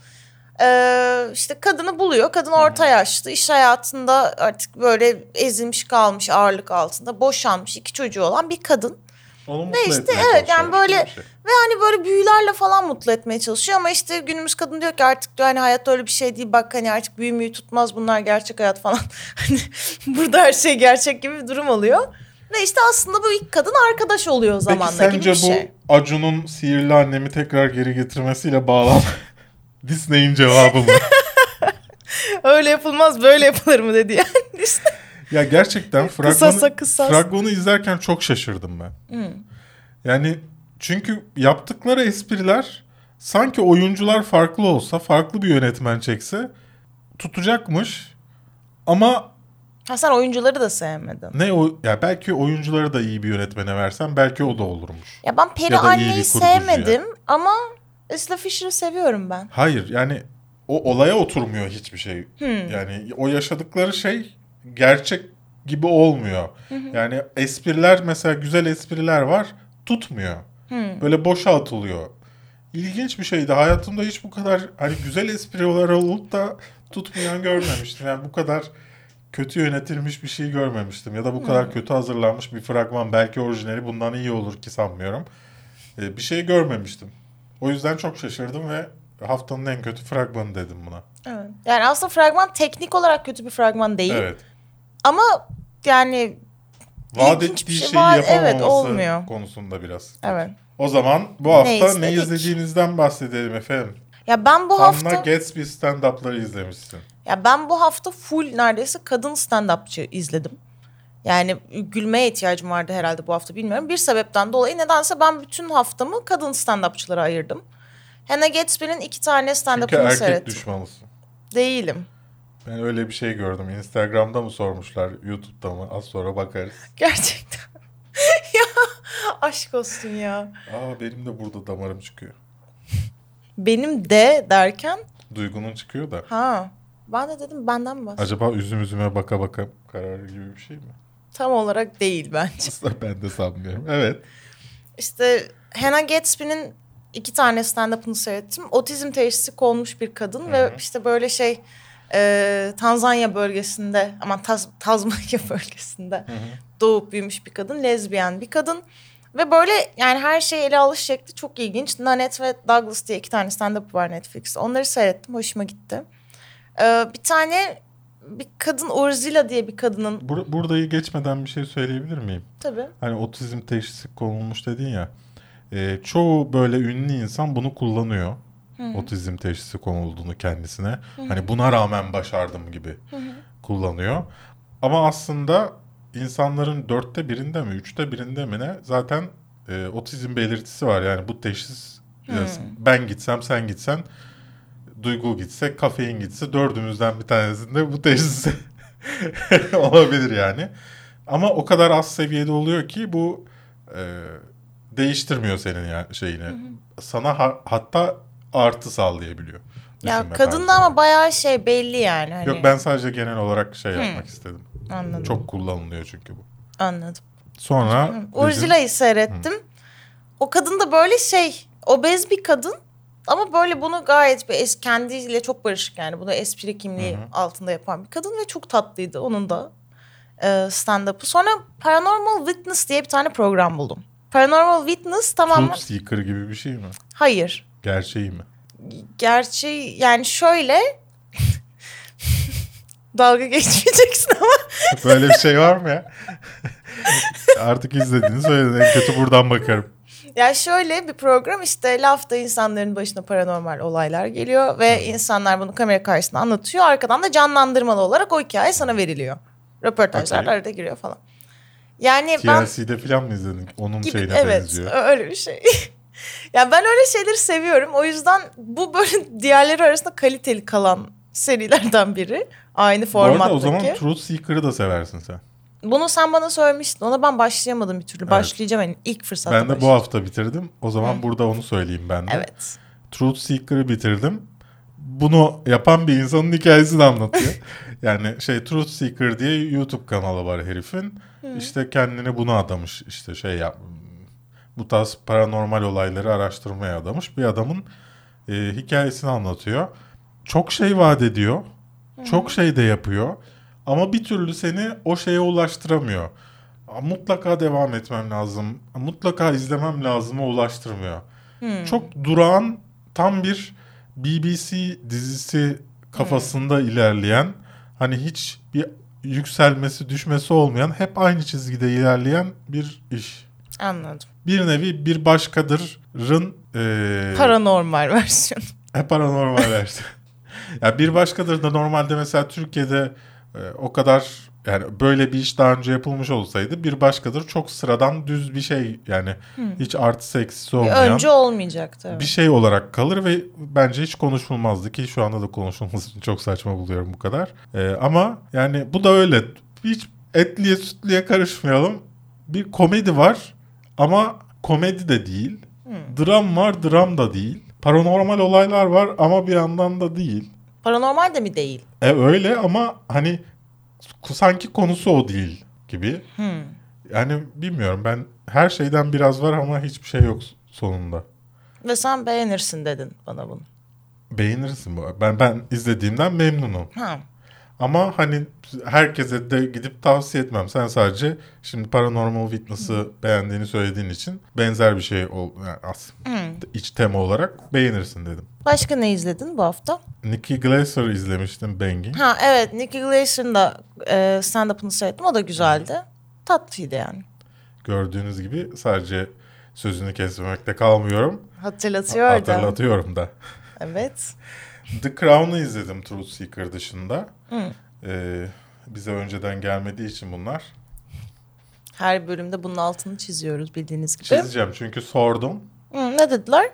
eee, işte kadını buluyor. Kadın orta yaşlı iş hayatında artık böyle ezilmiş kalmış ağırlık altında boşanmış iki çocuğu olan bir kadın. Onu mutlu Ve işte etmeye evet yani böyle gibi şey. ve hani böyle büyülerle falan mutlu etmeye çalışıyor ama işte günümüz kadın diyor ki artık diyor hani hayat öyle bir şey değil bak hani artık büyü müyü tutmaz bunlar gerçek hayat falan. Hani burada her şey gerçek gibi bir durum oluyor. Ve işte aslında bu ilk kadın arkadaş oluyor Peki zamanla gibi sence bir şey. bu Acun'un sihirli annemi tekrar geri getirmesiyle bağlan Disney'in cevabı mı? Öyle yapılmaz böyle yapılır mı dedi yani. İşte Ya gerçekten Kısasa fragmanı, kısas. fragmanı izlerken çok şaşırdım ben. Hmm. Yani çünkü yaptıkları espriler sanki oyuncular farklı olsa, farklı bir yönetmen çekse tutacakmış. Ama Ha sen oyuncuları da sevmedin. ne o ya belki oyuncuları da iyi bir yönetmene versen belki o da olurmuş. Ya ben Peri Ya anneyi sevmedim ama Isla Fisher'ı seviyorum ben. Hayır yani o olaya oturmuyor hiçbir şey. Yani o yaşadıkları şey gerçek gibi olmuyor. Yani espriler mesela güzel espriler var tutmuyor. Böyle boşa atılıyor. İlginç bir şeydi. Hayatımda hiç bu kadar hani güzel espriler olup da tutmayan görmemiştim. Yani bu kadar kötü yönetilmiş bir şey görmemiştim. Ya da bu kadar kötü hazırlanmış bir fragman. Belki orijinali bundan iyi olur ki sanmıyorum. Ee, bir şey görmemiştim. O yüzden çok şaşırdım ve haftanın en kötü fragmanı dedim buna. Evet. Yani aslında fragman teknik olarak kötü bir fragman değil. Evet. Ama yani Vaat ettiği şey şeyi var. yapamaması Evet, olmuyor. konusunda biraz. evet. O zaman bu hafta ne, istedik? izlediğinizden bahsedelim efendim. Ya ben bu hafta Gatsby stand-up'ları izlemişsin. ya ben bu hafta full neredeyse kadın stand-upçı izledim. Yani gülmeye ihtiyacım vardı herhalde bu hafta bilmiyorum. Bir sebepten dolayı nedense ben bütün haftamı kadın stand-upçılara ayırdım. Hannah Gatsby'nin iki tane Çünkü stand-up'ını erkek seyrettim. düşmanısın. Değilim. Ben öyle bir şey gördüm. Instagram'da mı sormuşlar, YouTube'da mı? Az sonra bakarız. Gerçekten. ya aşk olsun ya. Aa benim de burada damarım çıkıyor. Benim de derken Duygunun çıkıyor da. ha ben de dedim benden mi bahsediyorsun? Acaba üzüm üzüme baka baka kararı gibi bir şey mi? Tam olarak değil bence. Aslında ben de sanmıyorum. Evet. İşte Hannah Gatsby'nin iki tane stand-up'ını seyrettim. Otizm teşhisi konmuş bir kadın ve işte böyle şey e, Tanzanya bölgesinde aman Taz- Tazmanya bölgesinde doğup büyümüş bir kadın. Lezbiyen bir kadın. Ve böyle yani her şeyi ele alış şekli çok ilginç. Nanette ve Douglas diye iki tane stand-up var Netflix'te. Onları seyrettim. Hoşuma gitti. E, bir tane bir kadın Urzila diye bir kadının Bur- buradayı geçmeden bir şey söyleyebilir miyim? tabii. Hani otizm teşhisi konulmuş dedin ya. e, çoğu böyle ünlü insan bunu kullanıyor. Otizm teşhisi konulduğunu kendisine. Hani buna rağmen başardım gibi kullanıyor. Ama aslında insanların dörtte birinde mi, üçte birinde mi ne zaten e, otizm belirtisi var. Yani bu teşhis e, ben gitsem sen gitsen Duygu gitse, kafein gitse dördümüzden bir tanesinde bu teşhis olabilir yani. Ama o kadar az seviyede oluyor ki bu e, değiştirmiyor senin yani şeyini. Sana ha- hatta artı sağlayabiliyor. Ya düşünme kadın da tarzına. ama bayağı şey belli yani. Hani. Yok ben sadece genel olarak şey yapmak istedim. Anladım. Çok kullanılıyor çünkü bu. Anladım. Sonra bizim- Urzula'yı seyrettim. O kadın da böyle şey obez bir kadın ama böyle bunu gayet bir es kendiyle çok barışık yani bunu espri kimliği altında yapan bir kadın ve çok tatlıydı onun da e, stand-up'ı. Sonra Paranormal Witness diye bir tane program buldum. Paranormal Witness tamamen Truth Seeker gibi bir şey mi? hayır. Gerçeği mi? Gerçeği yani şöyle dalga geçmeyeceksin ama Böyle bir şey var mı ya? Artık izlediğini söyledin. En kötü buradan bakarım. Ya şöyle bir program işte lafta insanların başına paranormal olaylar geliyor ve insanlar bunu kamera karşısında anlatıyor. Arkadan da canlandırmalı olarak o hikaye sana veriliyor. Röportajlar Okey. arada giriyor falan. Yani ben TLC'de falan mı izledin? Onun gibi şeyine evet benziyor. ö- öyle bir şey. ya ben öyle şeyleri seviyorum. O yüzden bu böyle diğerleri arasında kaliteli kalan serilerden biri. Aynı Bu formattaki. arada o zaman Truth Seeker'ı da seversin sen. Bunu sen bana söylemiştin. Ona ben başlayamadım bir türlü. Başlayacağım yani ilk fırsatta Ben de bu başlayacağım. hafta bitirdim. O zaman burada onu söyleyeyim ben de. Evet. Truth Seeker'ı bitirdim. Bunu yapan bir insanın hikayesini anlatıyor. yani şey Truth Seeker diye YouTube kanalı var herifin. İşte kendini buna adamış. İşte şey yap bu tarz paranormal olayları araştırmaya adamış bir adamın e, hikayesini anlatıyor. Çok şey vaat ediyor. Çok şey de yapıyor. Ama bir türlü seni o şeye ulaştıramıyor. Mutlaka devam etmem lazım. Mutlaka izlemem lazıma ulaştırmıyor. Çok durağan tam bir BBC dizisi kafasında ilerleyen hani hiç bir yükselmesi düşmesi olmayan hep aynı çizgide ilerleyen bir iş. Anladım. Bir nevi bir başkadırın eee Paranormal versiyon. hep paranormal versiyon. ya bir başkadır da normalde mesela Türkiye'de e, o kadar yani böyle bir iş daha önce yapılmış olsaydı bir başkadır çok sıradan düz bir şey yani hiç artı seksisi Bir olmayan önce olmayacaktı. evet. bir şey olarak kalır ve bence hiç konuşulmazdı ki şu anda da konuşulmasını çok saçma buluyorum bu kadar. Ee, ama yani bu da öyle. Hiç etliye sütliye karışmayalım. Bir komedi var ama komedi de değil. Dram var, dram da değil. Paranormal olaylar var ama bir yandan da değil. Paranormal de mi değil? E öyle ama hani sanki konusu o değil gibi. Yani bilmiyorum ben her şeyden biraz var ama hiçbir şey yok sonunda. Ve sen beğenirsin dedin bana bunu. Beğenirsin bu. Ben ben izlediğimden memnunum. Ha. Ama hani herkese de gidip tavsiye etmem. Sen sadece şimdi Paranormal Witness'ı beğendiğini söylediğin için benzer bir şey ol yani aslında iç tema olarak beğenirsin dedim. Başka ne izledin bu hafta? Nicky Glaser izlemiştim Banging. Ha evet Nicky Glaser'ın da e, stand-up'ını seyrettim. O da güzeldi. Tatlıydı yani. Gördüğünüz gibi sadece sözünü kesmemekte kalmıyorum. Hatırlatıyor da. Hatırlatıyorum da. Evet. The Crown'u izledim Truth Seeker dışında. Ee, bize önceden gelmediği için bunlar. Her bölümde bunun altını çiziyoruz bildiğiniz gibi. Çizeceğim çünkü sordum. Hı, ne dediler?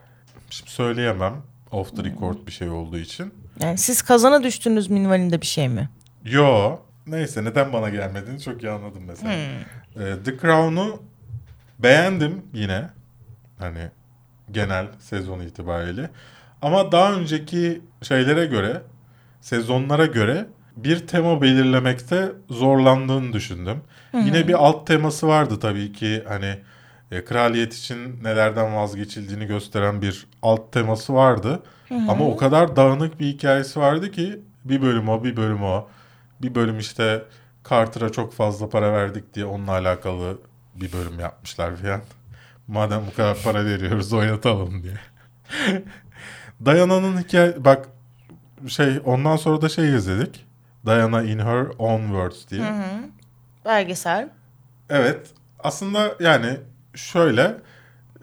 Şimdi söyleyemem. Off the record bir şey olduğu için. Yani siz kazana düştünüz minvalinde bir şey mi? Yo. Neyse neden bana gelmediğini çok iyi anladım mesela. Ee, The Crown'u beğendim yine. Hani genel sezon itibariyle. Ama daha önceki şeylere göre, sezonlara göre bir tema belirlemekte zorlandığını düşündüm. Yine bir alt teması vardı tabii ki hani e, kraliyet için nelerden vazgeçildiğini gösteren bir alt teması vardı. Ama o kadar dağınık bir hikayesi vardı ki bir bölüm o, bir bölüm o. Bir bölüm işte Carter'a çok fazla para verdik diye onunla alakalı bir bölüm yapmışlar falan. Madem bu kadar para veriyoruz oynatalım diye. Diana'nın hikaye bak şey ondan sonra da şey izledik. Diana in her own words diye. Belgesel. Evet. Aslında yani şöyle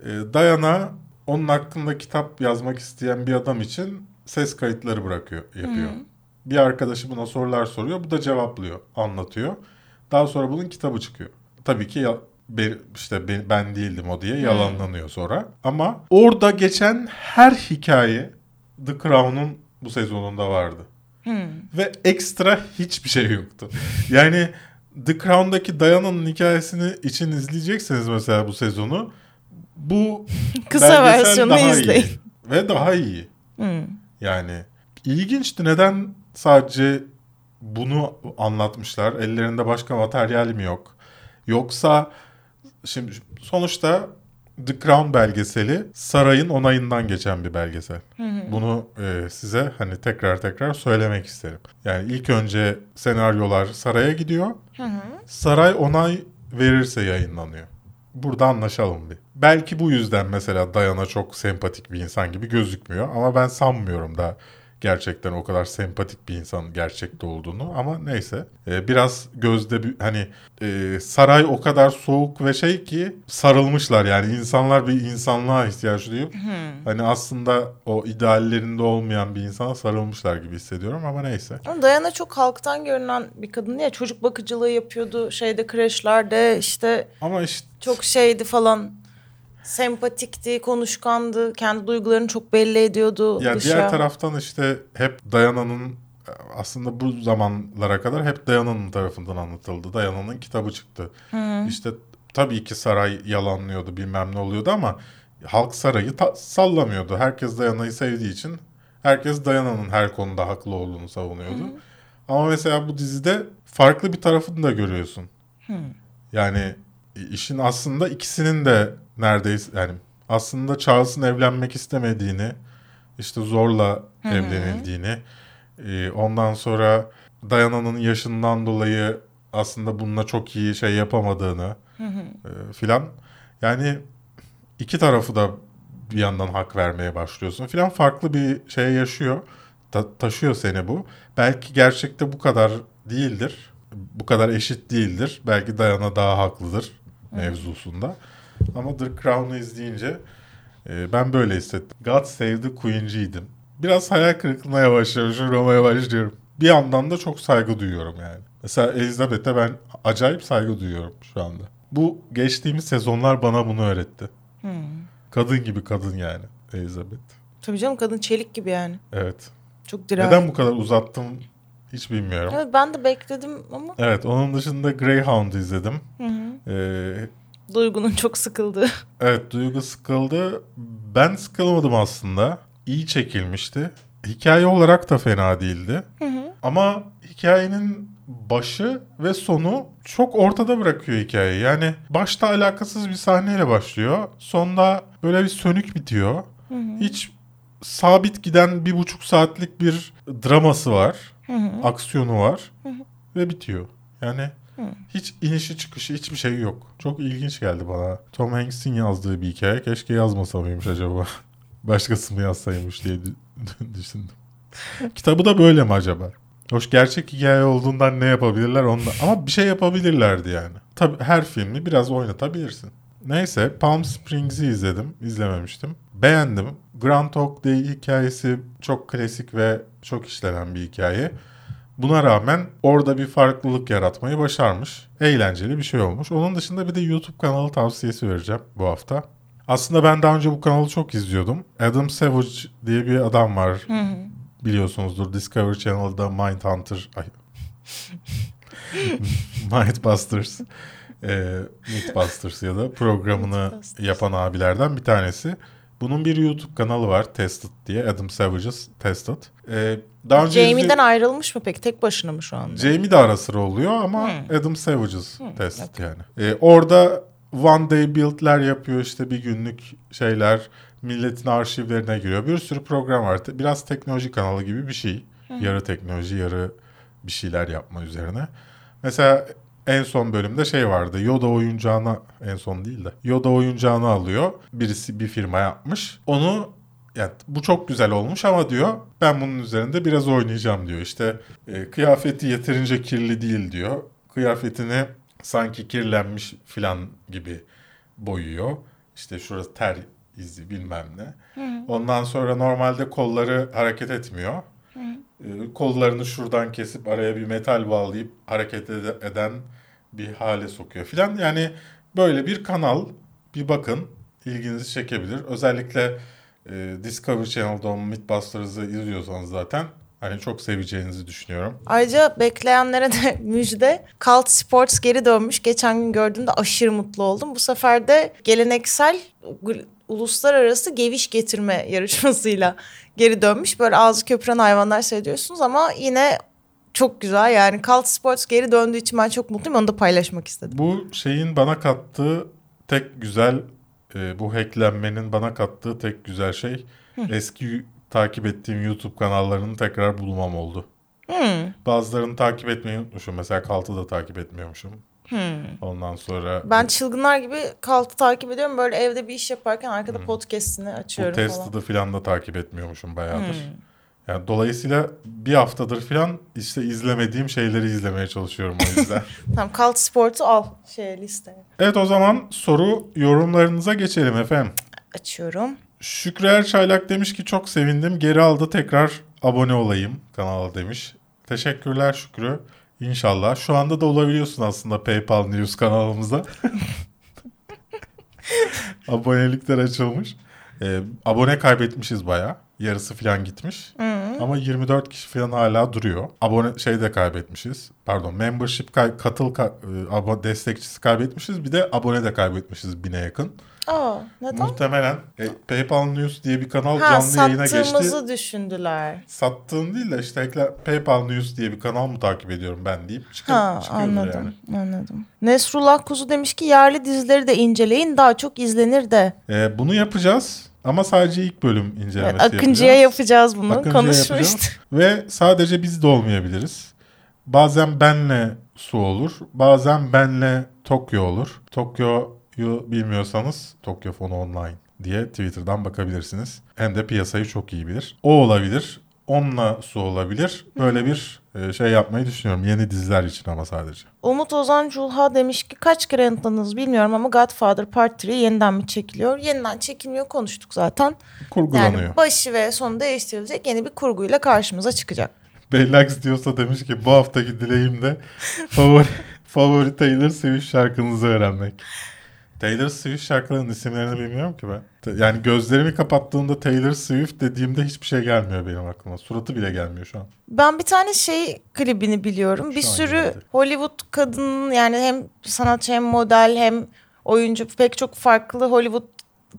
e, Diana onun hakkında kitap yazmak isteyen bir adam için ses kayıtları bırakıyor, yapıyor. Bir arkadaşı buna sorular soruyor. Bu da cevaplıyor, anlatıyor. Daha sonra bunun kitabı çıkıyor. Tabii ki be- işte be- ben değildim o diye yalanlanıyor sonra. Ama orada geçen her hikaye The Crown'un bu sezonunda vardı. Ve ekstra hiçbir şey yoktu. Yani The Crown'daki Diana'nın hikayesini için izleyecekseniz mesela bu sezonu bu Kısa versiyonu izleyin. iyi. Ve daha iyi. Yani ilginçti. Neden sadece bunu anlatmışlar? Ellerinde başka materyal mi yok? Yoksa şimdi sonuçta The Crown belgeseli sarayın onayından geçen bir belgesel. Bunu e, size hani tekrar tekrar söylemek isterim. Yani ilk önce senaryolar saraya gidiyor. Saray onay verirse yayınlanıyor. Burada anlaşalım bir. Belki bu yüzden mesela Diana çok sempatik bir insan gibi gözükmüyor. Ama ben sanmıyorum da gerçekten o kadar sempatik bir insan gerçekte olduğunu. Ama neyse. Ee, biraz gözde bir hani e, saray o kadar soğuk ve şey ki sarılmışlar yani. insanlar bir insanlığa ihtiyaç duyup hani aslında o ideallerinde olmayan bir insana sarılmışlar gibi hissediyorum ama neyse. Ama Diana çok halktan görünen bir kadın ya. Çocuk bakıcılığı yapıyordu şeyde kreşlerde işte Ama işte çok şeydi falan. Sempatikti, konuşkandı, kendi duygularını çok belli ediyordu Ya dışa. diğer taraftan işte hep Dayana'nın aslında bu zamanlara kadar hep Dayana'nın tarafından anlatıldı. Dayana'nın kitabı çıktı. İşte tabii ki saray yalanlıyordu bilmem ne oluyordu ama halk sarayı ta- sallamıyordu. Herkes Dayana'yı sevdiği için herkes Dayana'nın her konuda haklı olduğunu savunuyordu. Ama mesela bu dizide farklı bir tarafını da görüyorsun. Yani işin aslında ikisinin de neredeyse yani aslında Charles'ın evlenmek istemediğini, işte zorla evlenildiğini, e, ondan sonra Diana'nın yaşından dolayı aslında bununla çok iyi şey yapamadığını e, filan. Yani iki tarafı da bir yandan hak vermeye başlıyorsun filan. Farklı bir şey yaşıyor. Ta- taşıyor seni bu. Belki gerçekte bu kadar değildir. Bu kadar eşit değildir. Belki Diana daha haklıdır mevzusunda. Ama The Crown'u izleyince e, ben böyle hissettim. God Save the Queen'ciydim. Biraz hayal kırıklığına yavaş yavaş uğramaya başlıyorum. Bir yandan da çok saygı duyuyorum yani. Mesela Elizabeth'e ben acayip saygı duyuyorum şu anda. Bu geçtiğimiz sezonlar bana bunu öğretti. Kadın gibi kadın yani Elizabeth. Tabii canım kadın çelik gibi yani. Evet. Çok dirençli. Neden bu kadar uzattım hiç bilmiyorum. Evet ben de bekledim ama Evet onun dışında Greyhound izledim. Ee, Duygu'nun çok sıkıldığı. evet Duygu sıkıldı. Ben sıkılmadım aslında. İyi çekilmişti. Hikaye olarak da fena değildi. Ama hikayenin başı ve sonu çok ortada bırakıyor hikayeyi. Yani başta alakasız bir sahneyle başlıyor. Sonda böyle bir sönük bitiyor. Hiç sabit giden bir buçuk saatlik bir draması var. Aksiyonu var. Ve bitiyor. Yani hiç inişi çıkışı hiçbir şey yok. Çok ilginç geldi bana. Tom Hanks'in yazdığı bir hikaye. Keşke yazmasa mıymış acaba? Başkası mı yazsaymış diye dü- düşündüm. Kitabı da böyle mi acaba? Hoş gerçek hikaye olduğundan ne yapabilirler onda ama bir şey yapabilirlerdi yani. Tabii her filmi biraz oynatabilirsin. Neyse Palm Springs'i izledim. izlememiştim. Beğendim. Groundhog Day hikayesi çok klasik ve çok işlenen bir hikaye. Buna rağmen orada bir farklılık yaratmayı başarmış. Eğlenceli bir şey olmuş. Onun dışında bir de YouTube kanalı tavsiyesi vereceğim bu hafta. Aslında ben daha önce bu kanalı çok izliyordum. Adam Savage diye bir adam var. Biliyorsunuzdur Discovery Channel'da Mindhunter... Ay. Mindbusters. E, Mythbusters ya da programını yapan abilerden bir tanesi. Bunun bir YouTube kanalı var Tested diye. Adam Savage's Tested. E, daha önce Jamie'den izli- ayrılmış mı peki? Tek başına mı şu anda? Jamie de ara sıra oluyor ama Hmm. Adam Savage's test yani. Ee, orada one day build'ler yapıyor işte bir günlük şeyler. Milletin arşivlerine giriyor. Bir sürü program var. Biraz teknoloji kanalı gibi bir şey. Yarı teknoloji yarı bir şeyler yapma üzerine. Mesela en son bölümde şey vardı. Yoda oyuncağını en son değil de Yoda oyuncağını alıyor. Birisi bir firma yapmış. Onu yani bu çok güzel olmuş ama diyor ben bunun üzerinde biraz oynayacağım diyor. İşte e, kıyafeti yeterince kirli değil diyor. Kıyafetini sanki kirlenmiş filan gibi boyuyor. İşte şurası ter izi bilmem ne. Ondan sonra normalde kolları hareket etmiyor. E, kollarını şuradan kesip araya bir metal bağlayıp hareket ede- eden bir hale sokuyor filan. Yani böyle bir kanal bir bakın ilginizi çekebilir. Özellikle e, Discovery Channel'da Mythbusters'ı izliyorsanız zaten hani çok seveceğinizi düşünüyorum. Ayrıca bekleyenlere de müjde. Cult Sports geri dönmüş. Geçen gün gördüğümde aşırı mutlu oldum. Bu sefer de geleneksel uluslararası geviş getirme yarışmasıyla geri dönmüş. Böyle ağzı köpüren hayvanlar seyrediyorsunuz ama yine çok güzel. Yani Cult Sports geri döndüğü için ben çok mutluyum. Onu da paylaşmak istedim. Bu şeyin bana kattığı tek güzel e, bu hacklenmenin bana kattığı tek güzel şey eski takip ettiğim YouTube kanallarını tekrar bulmam oldu. Bazılarını takip etmeyi unutmuşum. Mesela Kalt'ı da takip etmiyormuşum. Ondan sonra Ben çılgınlar gibi Cult'ı takip ediyorum. Böyle evde bir iş yaparken arkada podcast'ini bu açıyorum falan. Tested'ı falan da takip etmiyormuşum bayağıdır. Yani dolayısıyla bir haftadır falan işte izlemediğim şeyleri izlemeye çalışıyorum o yüzden. Tamam Cult Sports'u al şey listeye. evet o zaman soru yorumlarınıza geçelim efendim. Açıyorum. Şükrü Erçaylak demiş ki çok sevindim. Geri aldı tekrar abone olayım kanala demiş. Teşekkürler Şükrü. İnşallah. Şu anda da olabiliyorsun aslında PayPal News kanalımıza. Abonelikler açılmış. Ee, abone kaybetmişiz baya. Yarısı falan gitmiş. Ama 24 kişi falan hala duruyor. Abone şey de kaybetmişiz. Pardon membership kay- katıl ka- e, destekçisi kaybetmişiz. Bir de abone de kaybetmişiz bine yakın. Aa neden? Muhtemelen e, PayPal News diye bir kanal Ha canlı yayına geçti. sattığımızı düşündüler. Sattığın değil de işte ekle- PayPal News diye bir kanal mı takip ediyorum ben deyip çıkıp, Ha anladım anladım. Nesrullah Kuzu demiş ki yerli dizileri de inceleyin daha çok izlenir de. yani. E, bunu yapacağız ama sadece ilk bölüm incelemesi Evet, Akıncı'ya yapacağız bunu Akıncı'ya konuşmuştuk. yapacağız. Ve sadece biz de olmayabiliriz. Bazen benle su olur. Bazen benle Tokyo olur. Tokyo'yu bilmiyorsanız Tokyo Fonu Online diye Twitter'dan bakabilirsiniz. Hem de piyasayı çok iyi bilir. O olabilir. Onunla su olabilir. Böyle bir e, şey yapmayı düşünüyorum. Yeni diziler için ama sadece. Umut Ozan Culha demiş ki kaç kere yanıtladınız bilmiyorum ama Godfather Part 3 yeniden mi çekiliyor? Yeniden çekilmiyor konuştuk zaten. Kurgulanıyor. Yani başı ve sonu değiştirilecek yeni bir kurguyla karşımıza çıkacak. Bellax diyorsa demiş ki bu haftaki dileğim de favori, favori Taylor Swift şarkınızı öğrenmek. Taylor Swift şarkılarının isimlerini bilmiyorum ki ben. Yani gözlerimi kapattığımda Taylor Swift dediğimde hiçbir şey gelmiyor benim aklıma. Suratı bile gelmiyor şu an. Ben bir tane şey klibini biliyorum. bir Şu an sürü geldi. Hollywood kadının yani hem sanatçı hem model hem oyuncu pek çok farklı Hollywood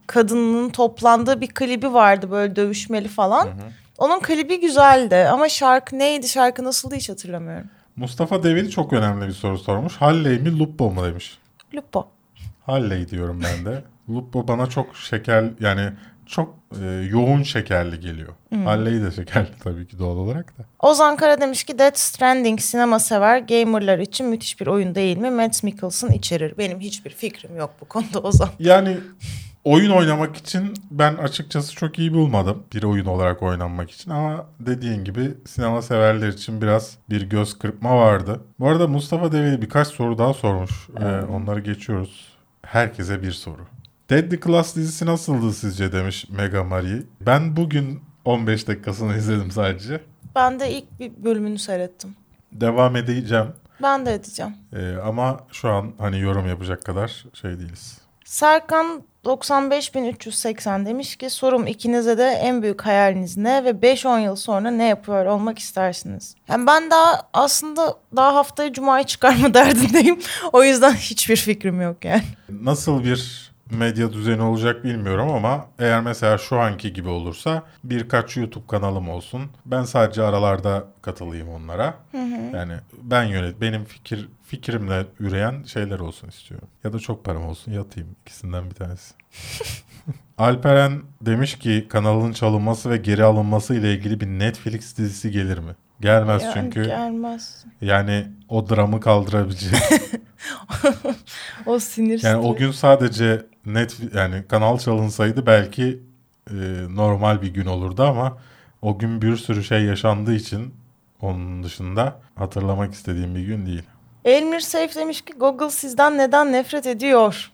kadının toplandığı bir klibi vardı böyle dövüşmeli falan. Onun klibi güzeldi ama şarkı neydi şarkı nasıldı hiç hatırlamıyorum. Mustafa Develi çok önemli bir soru sormuş. Halley mi Lupo mu demiş. Lupo. Halley diyorum ben de. Lupo bana çok şeker yani çok e, yoğun şekerli geliyor. Halley de şekerli tabii ki doğal olarak da. Ozan Kara demiş ki Death Stranding sinema sever gamerlar için müthiş bir oyun değil mi? Matt Mikkelsen içerir. Benim hiçbir fikrim yok bu konuda Ozan. Yani oyun oynamak için ben açıkçası çok iyi bulmadım. Bir oyun olarak oynanmak için ama dediğin gibi sinema severler için biraz bir göz kırpma vardı. Bu arada Mustafa Develi birkaç soru daha sormuş. Ee, onları geçiyoruz. Herkese bir soru. Dead the Class dizisi nasıldı sizce demiş Mega Marie. Ben bugün 15 dakikasını izledim sadece. Ben de ilk bir bölümünü seyrettim. Devam edeceğim. Ben de edeceğim. Ee, ama şu an hani yorum yapacak kadar şey değiliz. Serkan 95380 demiş ki sorum ikinize de en büyük hayaliniz ne ve 5-10 yıl sonra ne yapıyor olmak istersiniz? Yani ben daha aslında daha haftaya Cuma'yı çıkarma derdindeyim. O yüzden hiçbir fikrim yok yani. Nasıl bir medya düzeni olacak bilmiyorum ama eğer mesela şu anki gibi olursa birkaç YouTube kanalım olsun. Ben sadece aralarda katılayım onlara. Yani ben yönet benim fikir fikrimle üreyen şeyler olsun istiyorum. Ya da çok param olsun yatayım ikisinden bir tanesi. Alperen demiş ki kanalın çalınması ve geri alınması ile ilgili bir Netflix dizisi gelir mi? Gelmez Yani çünkü Gelmez. yani o dramı kaldırabilecek O sinir Yani o gün sadece net yani kanal çalınsaydı belki e, normal bir gün olurdu ama o gün bir sürü şey yaşandığı için onun dışında hatırlamak istediğim bir gün değil. Elmir Seyf demiş ki Google sizden neden nefret ediyor?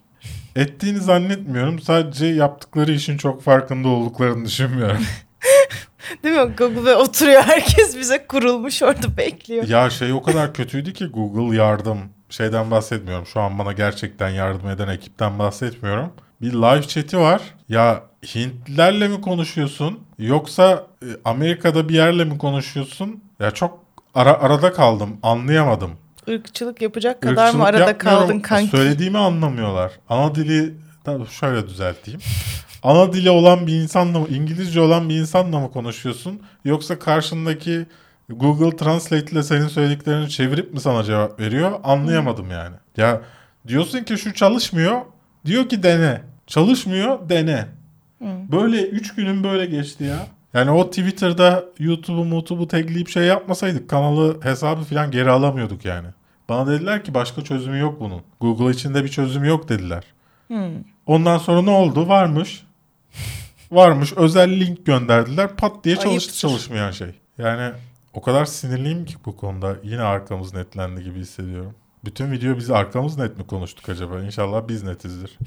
Ettiğini zannetmiyorum. Sadece yaptıkları işin çok farkında olduklarını düşünmüyorum. Değil mi? Google oturuyor herkes bize kurulmuş orada bekliyor. ya şey o kadar kötüydü ki Google yardım şeyden bahsetmiyorum. Şu an bana gerçekten yardım eden ekipten bahsetmiyorum. Bir live chat'i var. Ya Hintlilerle mi konuşuyorsun yoksa e, Amerika'da bir yerle mi konuşuyorsun? Ya çok ara, arada kaldım. Anlayamadım. Irkçılık yapacak kadar mı Irkçılık arada yapmıyorum. kaldın kanki? Söylediğimi anlamıyorlar. Ana dili Tabii şöyle düzelteyim. Ana dili olan bir insanla mı, İngilizce olan bir insanla mı konuşuyorsun? Yoksa karşındaki Google Translate ile senin söylediklerini çevirip mi sana cevap veriyor? Anlayamadım yani. Ya diyorsun ki şu çalışmıyor. Diyor ki dene. Çalışmıyor dene. Böyle 3 günün böyle geçti ya. Yani o Twitter'da YouTube'u YouTube'u tagleyip şey yapmasaydık kanalı hesabı falan geri alamıyorduk yani. Bana dediler ki başka çözümü yok bunun. Google içinde bir çözümü yok dediler. Ondan sonra ne oldu? Varmış. Varmış. Özel link gönderdiler. Pat diye çalıştı Ayıptır. çalışmayan şey. Yani o kadar sinirliyim ki bu konuda. Yine arkamız netlendi gibi hissediyorum. Bütün video biz arkamız net mi konuştuk acaba? İnşallah biz netizdir.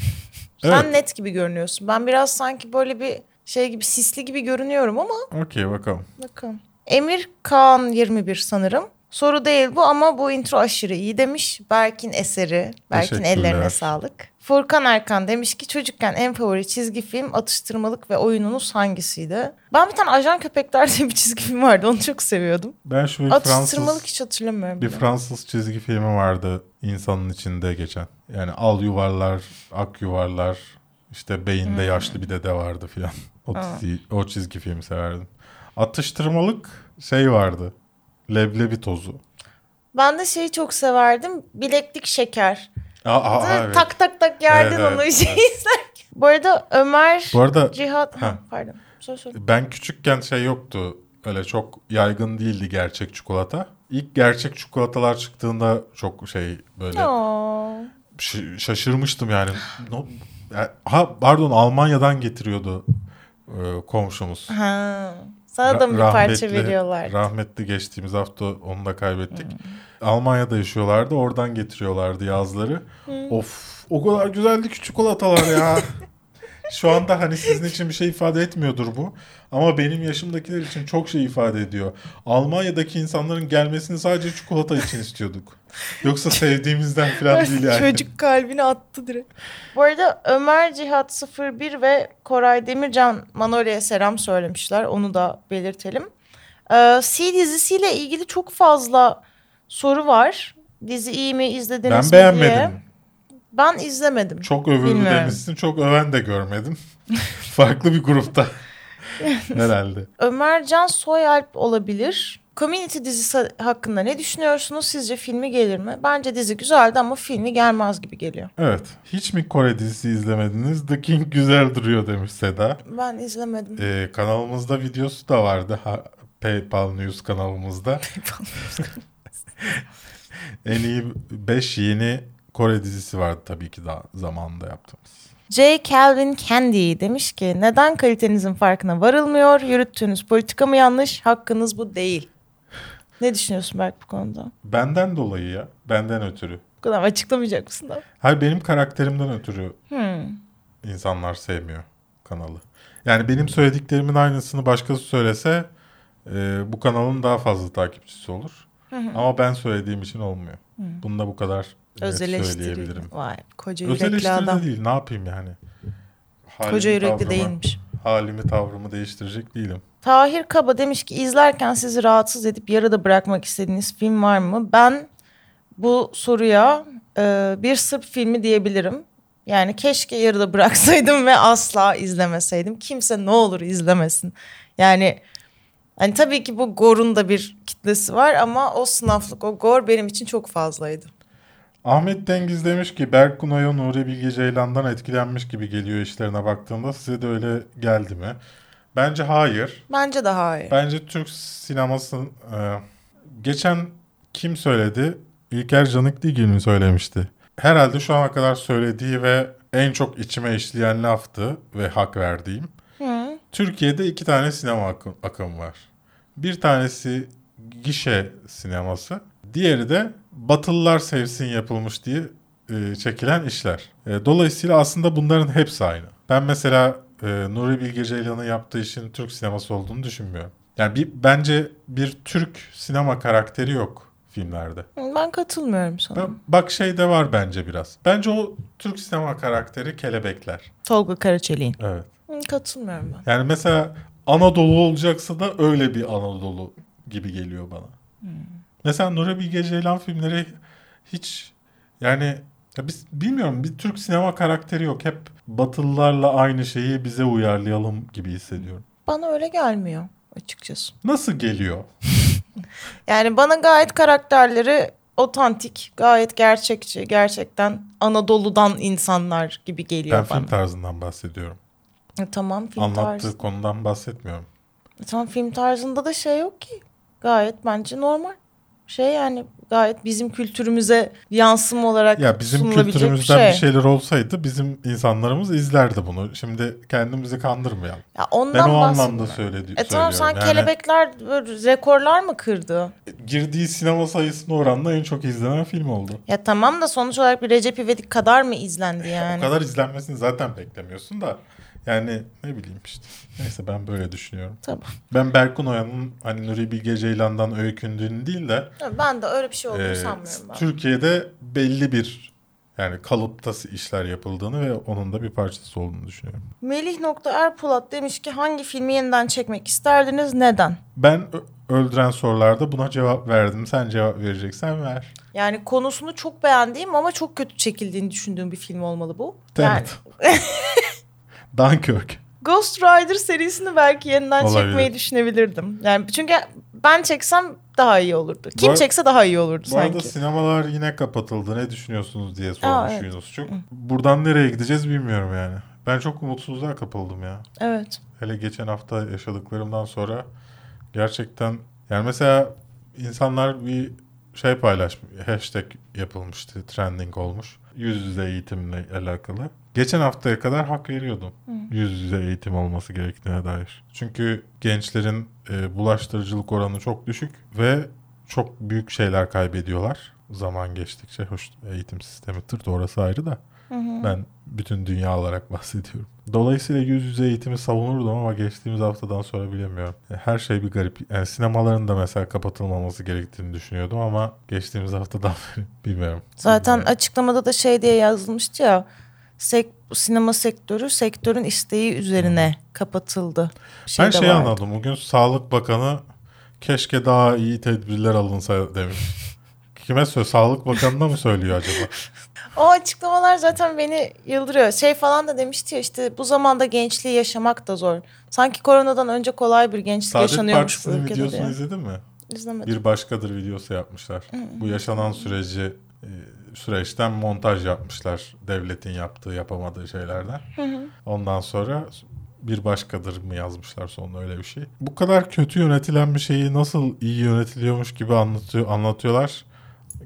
Sen net gibi görünüyorsun. Ben biraz sanki böyle bir şey gibi sisli gibi görünüyorum ama Okey bakalım. bakın. Emir Kaan 21 sanırım. Soru değil bu ama bu intro aşırı iyi demiş. Berk'in eseri. Berk'in ellerine sağlık. Furkan Erkan demiş ki çocukken en favori çizgi film atıştırmalık ve oyununuz hangisiydi? Ben bir tane Ajan Köpekler diye bir çizgi film vardı. Onu çok seviyordum. Ben şu bir Atıştırmalık Fransız, hiç hatırlamıyorum. bir bile. Fransız çizgi filmi vardı insanın içinde geçen. Yani al yuvarlar, ak yuvarlar, işte beyinde Hmm. yaşlı bir dede vardı filan. O, çizgi, o çizgi filmi severdim. Atıştırmalık şey vardı. Leblebi tozu. Ben de şeyi çok severdim. Bileklik şeker. Aa, aa, evet. Tak tak tak yerdin Evet, onu evet, şey izlerken. Bu arada Ömer Bu arada Cihat... Ha, pardon. Söyle söyle. ben küçükken şey yoktu. Öyle çok yaygın değildi gerçek çikolata. İlk gerçek çikolatalar çıktığında çok şey böyle Aa. şaşırmıştım yani. Ha pardon Almanya'dan getiriyordu e, komşumuz. Ha. Sana da mı bir parça veriyorlar? Rahmetli geçtiğimiz hafta onu da kaybettik. Almanya'da yaşıyorlardı. Oradan getiriyorlardı yazları. Of o kadar güzeldi ki çikolatalar ya. Şu anda hani sizin için bir şey ifade etmiyordur bu. Ama benim yaşımdakiler için çok şey ifade ediyor. Almanya'daki insanların gelmesini sadece çikolata için istiyorduk. Yoksa sevdiğimizden falan değil yani. Çocuk kalbini attı direkt. Bu arada Ömer Cihat 01 ve Koray Demircan Manolya'ya selam söylemişler. Onu da belirtelim. Ee, C dizisiyle ilgili çok fazla soru var. Dizi iyi mi izlediniz Ben mi diye. beğenmedim. Ben izlemedim. Çok övüldü Bilmiyorum. demişsin. Çok öven de görmedim. Farklı bir grupta. Herhalde. Ömer Can Soyalp olabilir. Community dizisi hakkında ne düşünüyorsunuz? Sizce filmi gelir mi? Bence dizi güzeldi ama filmi gelmez gibi geliyor. Evet. Hiç mi Kore dizisi izlemediniz? The King güzel duruyor demiş Seda. Ben izlemedim. Ee, kanalımızda videosu da vardı. Ha, PayPal News kanalımızda. en iyi 5 yeni Kore dizisi vardı tabii ki daha zamanında yaptığımız. J. Calvin Candy demiş ki neden kalitenizin farkına varılmıyor? Yürüttüğünüz politika mı yanlış? Hakkınız bu değil. Ne düşünüyorsun Berk bu konuda? Benden dolayı ya. Benden ötürü. Bu kadar açıklamayacak mısın da? Hayır benim karakterimden ötürü Hmm. insanlar sevmiyor kanalı. Yani benim söylediklerimin aynısını başkası söylese e, bu kanalın daha fazla takipçisi olur. Ama ben söylediğim için olmuyor. Bunu da bu kadar net Öz eleştiri. söyleyebilirim. Vay koca yürekli adam. de değil. Ne yapayım yani? Halimi, Koca yürekli tavrımı- değilmiş. Halimi tavrımı değiştirecek değilim. Tahir Kaba demiş ki izlerken sizi rahatsız edip yarıda bırakmak istediğiniz film var mı? Ben bu soruya e, bir Sırp filmi diyebilirim. Yani keşke yarıda bıraksaydım ve asla izlemeseydim. Kimse ne olur izlemesin. Yani hani tabii ki bu Gor'un da bir kitlesi var ama o sınıflık o Gor benim için çok fazlaydı. Ahmet Dengiz demiş ki Berk Kunay'a Nuri Bilge Ceylan'dan etkilenmiş gibi geliyor işlerine baktığımda. Size de öyle geldi mi? Bence hayır. Bence daha iyi. Bence Türk sineması e, geçen kim söyledi? İlker Canikligil mi söylemişti? Herhalde şu ana kadar söylediği ve en çok içime işleyen laftı ve hak verdiğim. Hı. Türkiye'de iki tane sinema akım, akımı var. Bir tanesi gişe sineması. Diğeri de Batılılar sevsin yapılmış diye e, çekilen işler. E, dolayısıyla aslında bunların hepsi aynı. Ben mesela e, Nuri Bilge Ceylan'ın yaptığı işin Türk sineması olduğunu düşünmüyorum. Yani bir, bence bir Türk sinema karakteri yok filmlerde. Ben katılmıyorum sana. Ben- Bak şey de var bence biraz. Bence o Türk sinema karakteri kelebekler. Tolga Karaçelik'in. Evet. Katılmıyorum ben. Yani mesela Anadolu olacaksa da öyle bir Anadolu gibi geliyor bana. Mesela Nuri Bilge Ceylan filmleri hiç yani ya biz bilmiyorum bir Türk sinema karakteri yok. Hep Batılılarla aynı şeyi bize uyarlayalım gibi hissediyorum. Bana öyle gelmiyor açıkçası. Nasıl geliyor? Yani bana gayet karakterleri otantik, gayet gerçekçi, gerçekten Anadolu'dan insanlar gibi geliyor Ben bana. film tarzından bahsediyorum. E, tamam film Anlattığı tarzı. konudan bahsetmiyorum. E, tamam film tarzında da şey yok ki. Gayet bence normal. Şey yani gayet bizim kültürümüze yansıma olarak Ya bizim kültürümüzden bir bir, şey. şeyler olsaydı bizim insanlarımız izlerdi bunu. Şimdi kendimizi kandırmayalım. Ya ondan Ben o anlamda söyledi, E tamam sen söylüyorum. Yani kelebekler böyle rekorlar mı kırdı? girdiği sinema sayısına oranla en çok izlenen film oldu. Ya tamam da sonuç olarak bir Recep İvedik kadar mı izlendi yani? O kadar izlenmesini zaten beklemiyorsun da. Yani ne bileyim işte. Neyse ben böyle düşünüyorum. Tamam. Ben Berkun Oya'nın hani Nuri Bilge Ceylan'dan öykündüğünü değil de Ben de öyle bir şey olduğunu e, sanmıyorum ben. Türkiye'de belli bir yani kalıpta işler yapıldığını ve onun da bir parçası olduğunu düşünüyorum. Melih.erpolat demiş ki hangi filmi yeniden çekmek isterdiniz neden? Ben öldüren sorularda buna cevap verdim. Sen cevap vereceksen ver. Yani konusunu çok beğendiğim ama çok kötü çekildiğini düşündüğüm bir film olmalı bu. Yani Evet. Dunkirk. Ghost Rider serisini belki yeniden Olabilir. çekmeyi düşünebilirdim. Yani çünkü ben çeksem daha iyi olurdu. Kim ar- çekse daha iyi olurdu Bu arada sanki. sinemalar yine kapatıldı. Ne düşünüyorsunuz diye sormuş evet. Yunusçuk. Buradan nereye gideceğiz bilmiyorum yani. Ben çok umutsuzluğa kapıldım ya. Evet. Hele geçen hafta yaşadıklarımdan sonra gerçekten yani mesela insanlar bir şey paylaşmış. Hashtag yapılmıştı. Trending olmuş. Yüz yüze eğitimle alakalı. Geçen haftaya kadar hak veriyordum. Yüz yüze eğitim olması gerektiğine dair. Çünkü gençlerin e, bulaştırıcılık oranı çok düşük ve çok büyük şeyler kaybediyorlar zaman geçtikçe. Hoş eğitim sistemi tırt orası ayrı da. Ben bütün dünya olarak bahsediyorum. Dolayısıyla yüz yüze eğitimi savunurdum ama geçtiğimiz haftadan sonra bilemiyorum. Her şey bir garip. Yani sinemaların da mesela kapatılmaması gerektiğini düşünüyordum ama geçtiğimiz haftadan beri bilmiyorum. Zaten Bilmiyorum. açıklamada da şey diye yazılmıştı ya. Sek, sinema sektörü sektörün isteği üzerine kapatıldı. Bir ben de şey vardı. anladım. Bugün Sağlık Bakanı keşke daha iyi tedbirler alınsa demiş. Kime söylüyor? Sağlık Bakanı'na mı söylüyor acaba? O açıklamalar zaten beni yıldırıyor. Şey falan da demişti ya işte bu zamanda gençliği yaşamak da zor. Sanki koronadan önce kolay bir gençlik Saadet yaşanıyormuş bu Partisi'nin videosunu diye. izledin mi? İzlemedim. Bir başkadır videosu yapmışlar. Bu yaşanan süreci e, süreçten montaj yapmışlar. Devletin yaptığı yapamadığı şeylerden. Ondan sonra bir başkadır mı yazmışlar sonunda öyle bir şey. Bu kadar kötü yönetilen bir şeyi nasıl iyi yönetiliyormuş gibi anlatıyor, anlatıyorlar.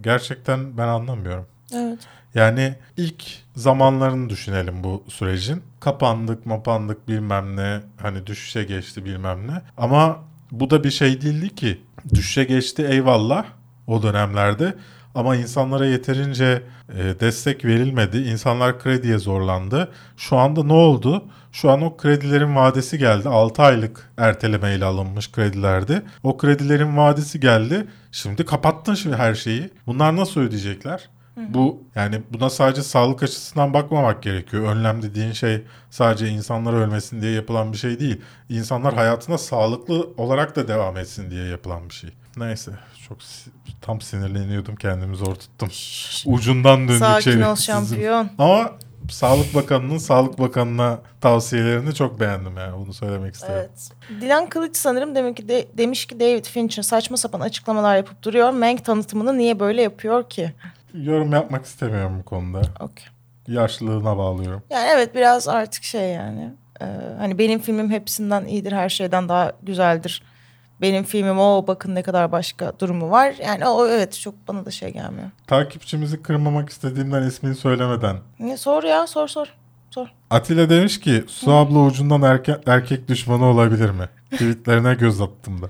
Gerçekten ben anlamıyorum. Evet. Yani ilk zamanlarını düşünelim bu sürecin. Kapandık, mapandık bilmem ne. Hani düşüşe geçti bilmem ne. Ama bu da bir şey değildi ki. Düşüşe geçti eyvallah o dönemlerde. Ama insanlara yeterince e, destek verilmedi. İnsanlar krediye zorlandı. Şu anda ne oldu? Şu an o kredilerin vadesi geldi. 6 aylık ertelemeyle alınmış kredilerdi. O kredilerin vadesi geldi. Şimdi kapattın şimdi her şeyi. Bunlar nasıl ödeyecekler? Bu yani buna sadece sağlık açısından bakmamak gerekiyor. Önlem dediğin şey sadece insanlar ölmesin diye yapılan bir şey değil. İnsanlar hayatına sağlıklı olarak da devam etsin diye yapılan bir şey. Neyse çok tam sinirleniyordum kendimi zor tuttum. Ucundan döndük Sakin şeyler. ol şampiyon. Ama Sağlık Bakanı'nın Sağlık Bakanı'na tavsiyelerini çok beğendim yani bunu söylemek istedim. Evet. Dilan Kılıç sanırım demek ki de, demiş ki David Fincher saçma sapan açıklamalar yapıp duruyor. Mank tanıtımını niye böyle yapıyor ki? Yorum yapmak istemiyorum bu konuda. Okey. Yaşlılığına bağlıyorum. Yani evet biraz artık şey yani. e, hani benim filmim hepsinden iyidir, her şeyden daha güzeldir. Benim filmim o bakın ne kadar başka durumu var. Yani o evet çok bana da şey gelmiyor. Takipçimizi kırmamak istediğimden ismini söylemeden. Ne sor ya sor sor. Sor. Atilla demiş ki Su abla ucundan erkek, erkek düşmanı olabilir mi? Tweetlerine göz attım da.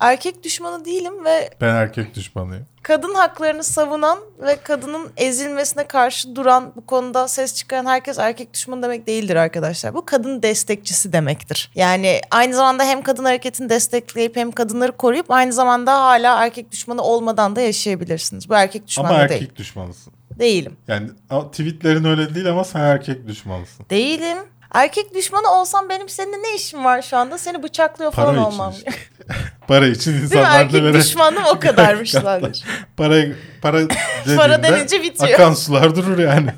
Erkek düşmanı değilim ve Ben erkek düşmanıyım. Kadın haklarını savunan ve kadının ezilmesine karşı duran bu konuda ses çıkaran herkes erkek düşmanı demek değildir arkadaşlar. Bu kadın destekçisi demektir. Yani aynı zamanda hem kadın hareketini destekleyip hem kadınları koruyup aynı zamanda hala erkek düşmanı olmadan da yaşayabilirsiniz. Bu erkek düşmanı Ama erkek değil. düşmanısın. Değilim. Yani tweetlerin öyle değil ama sen erkek düşmanısın. Değilim. Erkek düşmanı olsam benim seninle ne işim var şu anda? Seni bıçaklıyor falan Para için olmam. işte. Para için Değil mi? insanlar Erkek böyle düşmanım o kadarmış para para Para denince bitiyor. Akan sular durur yani.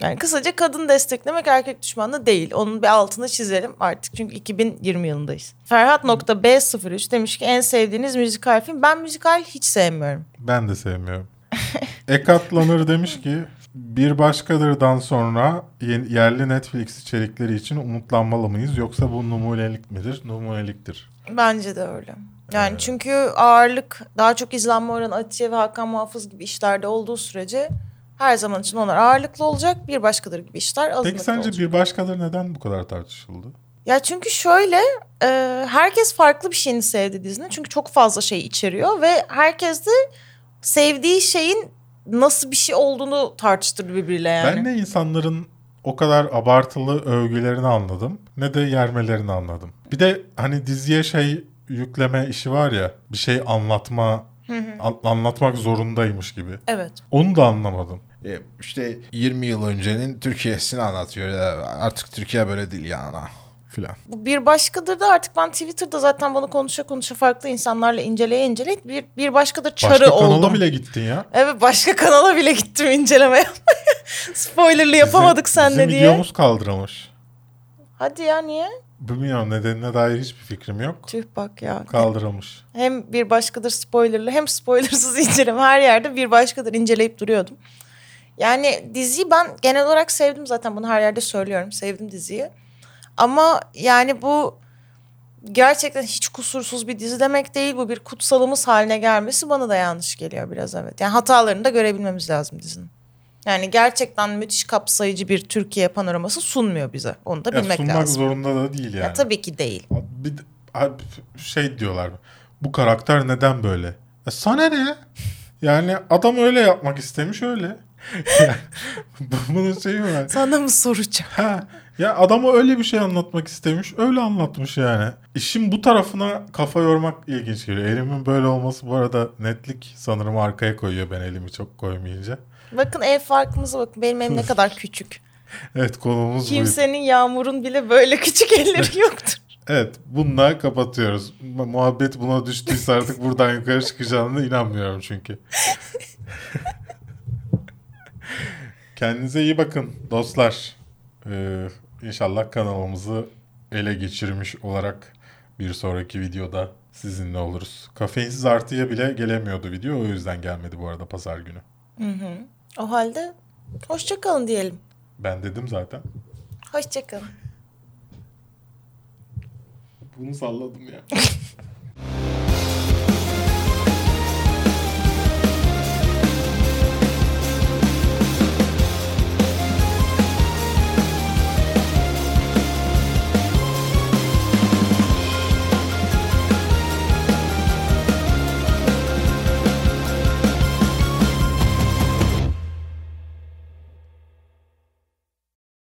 Yani kısaca kadın desteklemek erkek düşmanlığı değil. Onun bir altını çizelim artık çünkü 2020 yılındayız. Ferhat.b03 demiş ki en sevdiğiniz müzikal film. Ben müzikal hiç sevmiyorum. Ben de sevmiyorum. Ekatlanır demiş ki bir başkadırdan sonra yerli Netflix içerikleri için umutlanmalı mıyız yoksa bu numunelik midir? Numuneliktir. Bence de öyle. Yani çünkü ağırlık daha çok izlenme oranı Atiye ve Hakan Muhafız gibi işlerde olduğu sürece her zaman için onlar ağırlıklı olacak. Bir başkadır gibi işler azınlıklı Peki sence olacak. bir başkadır neden bu kadar tartışıldı? Ya çünkü şöyle e, herkes farklı bir şeyini sevdi dizinin. Çünkü çok fazla şey içeriyor ve herkes de sevdiği şeyin nasıl bir şey olduğunu tartıştırdı birbiriyle yani. Ben de insanların o kadar abartılı övgülerini anladım ne de yermelerini anladım. Bir de hani diziye şey yükleme işi var ya bir şey anlatma an- anlatmak zorundaymış gibi. Evet. Onu da anlamadım. E, işte 20 yıl öncenin Türkiye'sini anlatıyor. Ya Artık Türkiye böyle değil yani. Filan. Bir başkadır da artık ben Twitter'da zaten bunu konuşa konuşa farklı insanlarla inceleye inceleye bir, bir başkadır çarı Başka kanala oldum. bile gittin ya. Evet başka kanala bile gittim inceleme yapmaya. Spoilerlı yapamadık Bizim- seninle bizim diye. videomuz kaldırılmış. Hadi ya niye? Bilmiyorum nedenine dair hiçbir fikrim yok. Tüh bak ya. Kaldırılmış. Hem bir başkadır spoilerlı hem spoilersız inceleme her yerde bir başkadır inceleyip duruyordum. Yani diziyi ben genel olarak sevdim zaten bunu her yerde söylüyorum. Sevdim diziyi. Ama yani bu gerçekten hiç kusursuz bir dizi demek değil. Bu bir kutsalımız haline gelmesi bana da yanlış geliyor biraz evet. Yani hatalarını da görebilmemiz lazım dizinin. Yani gerçekten müthiş kapsayıcı bir Türkiye panoraması sunmuyor bize. Onu da Ya bilmek sunmak lazım. zorunda da değil yani. Ya tabii ki değil. Bir, şey diyorlar. Bu karakter neden böyle? Ya sana ne? Yani adam öyle yapmak istemiş öyle. Bunun şeyi var. Sana mı soracağım? Ha, ya adama öyle bir şey anlatmak istemiş. Öyle anlatmış yani. İşin bu tarafına kafa yormak ilginç geliyor. Elimin böyle olması bu arada netlik sanırım arkaya koyuyor ben elimi çok koymayınca. Bakın ev farkımıza bakın. Benim evim ne kadar küçük. Evet konumuz buydu. Kimsenin Yağmur'un bile böyle küçük elleri yoktur. Evet bununla kapatıyoruz. Mu- Muhabbet buna düştüyse artık buradan yukarı çıkacağına inanmıyorum çünkü. Kendinize iyi bakın dostlar. Ee, inşallah kanalımızı ele geçirmiş olarak bir sonraki videoda sizinle oluruz. Kafeinsiz artıya bile gelemiyordu video. O yüzden gelmedi bu arada pazar günü. O halde hoşça kalın diyelim. Ben dedim zaten. Hoşça kalın. Bunu salladım ya.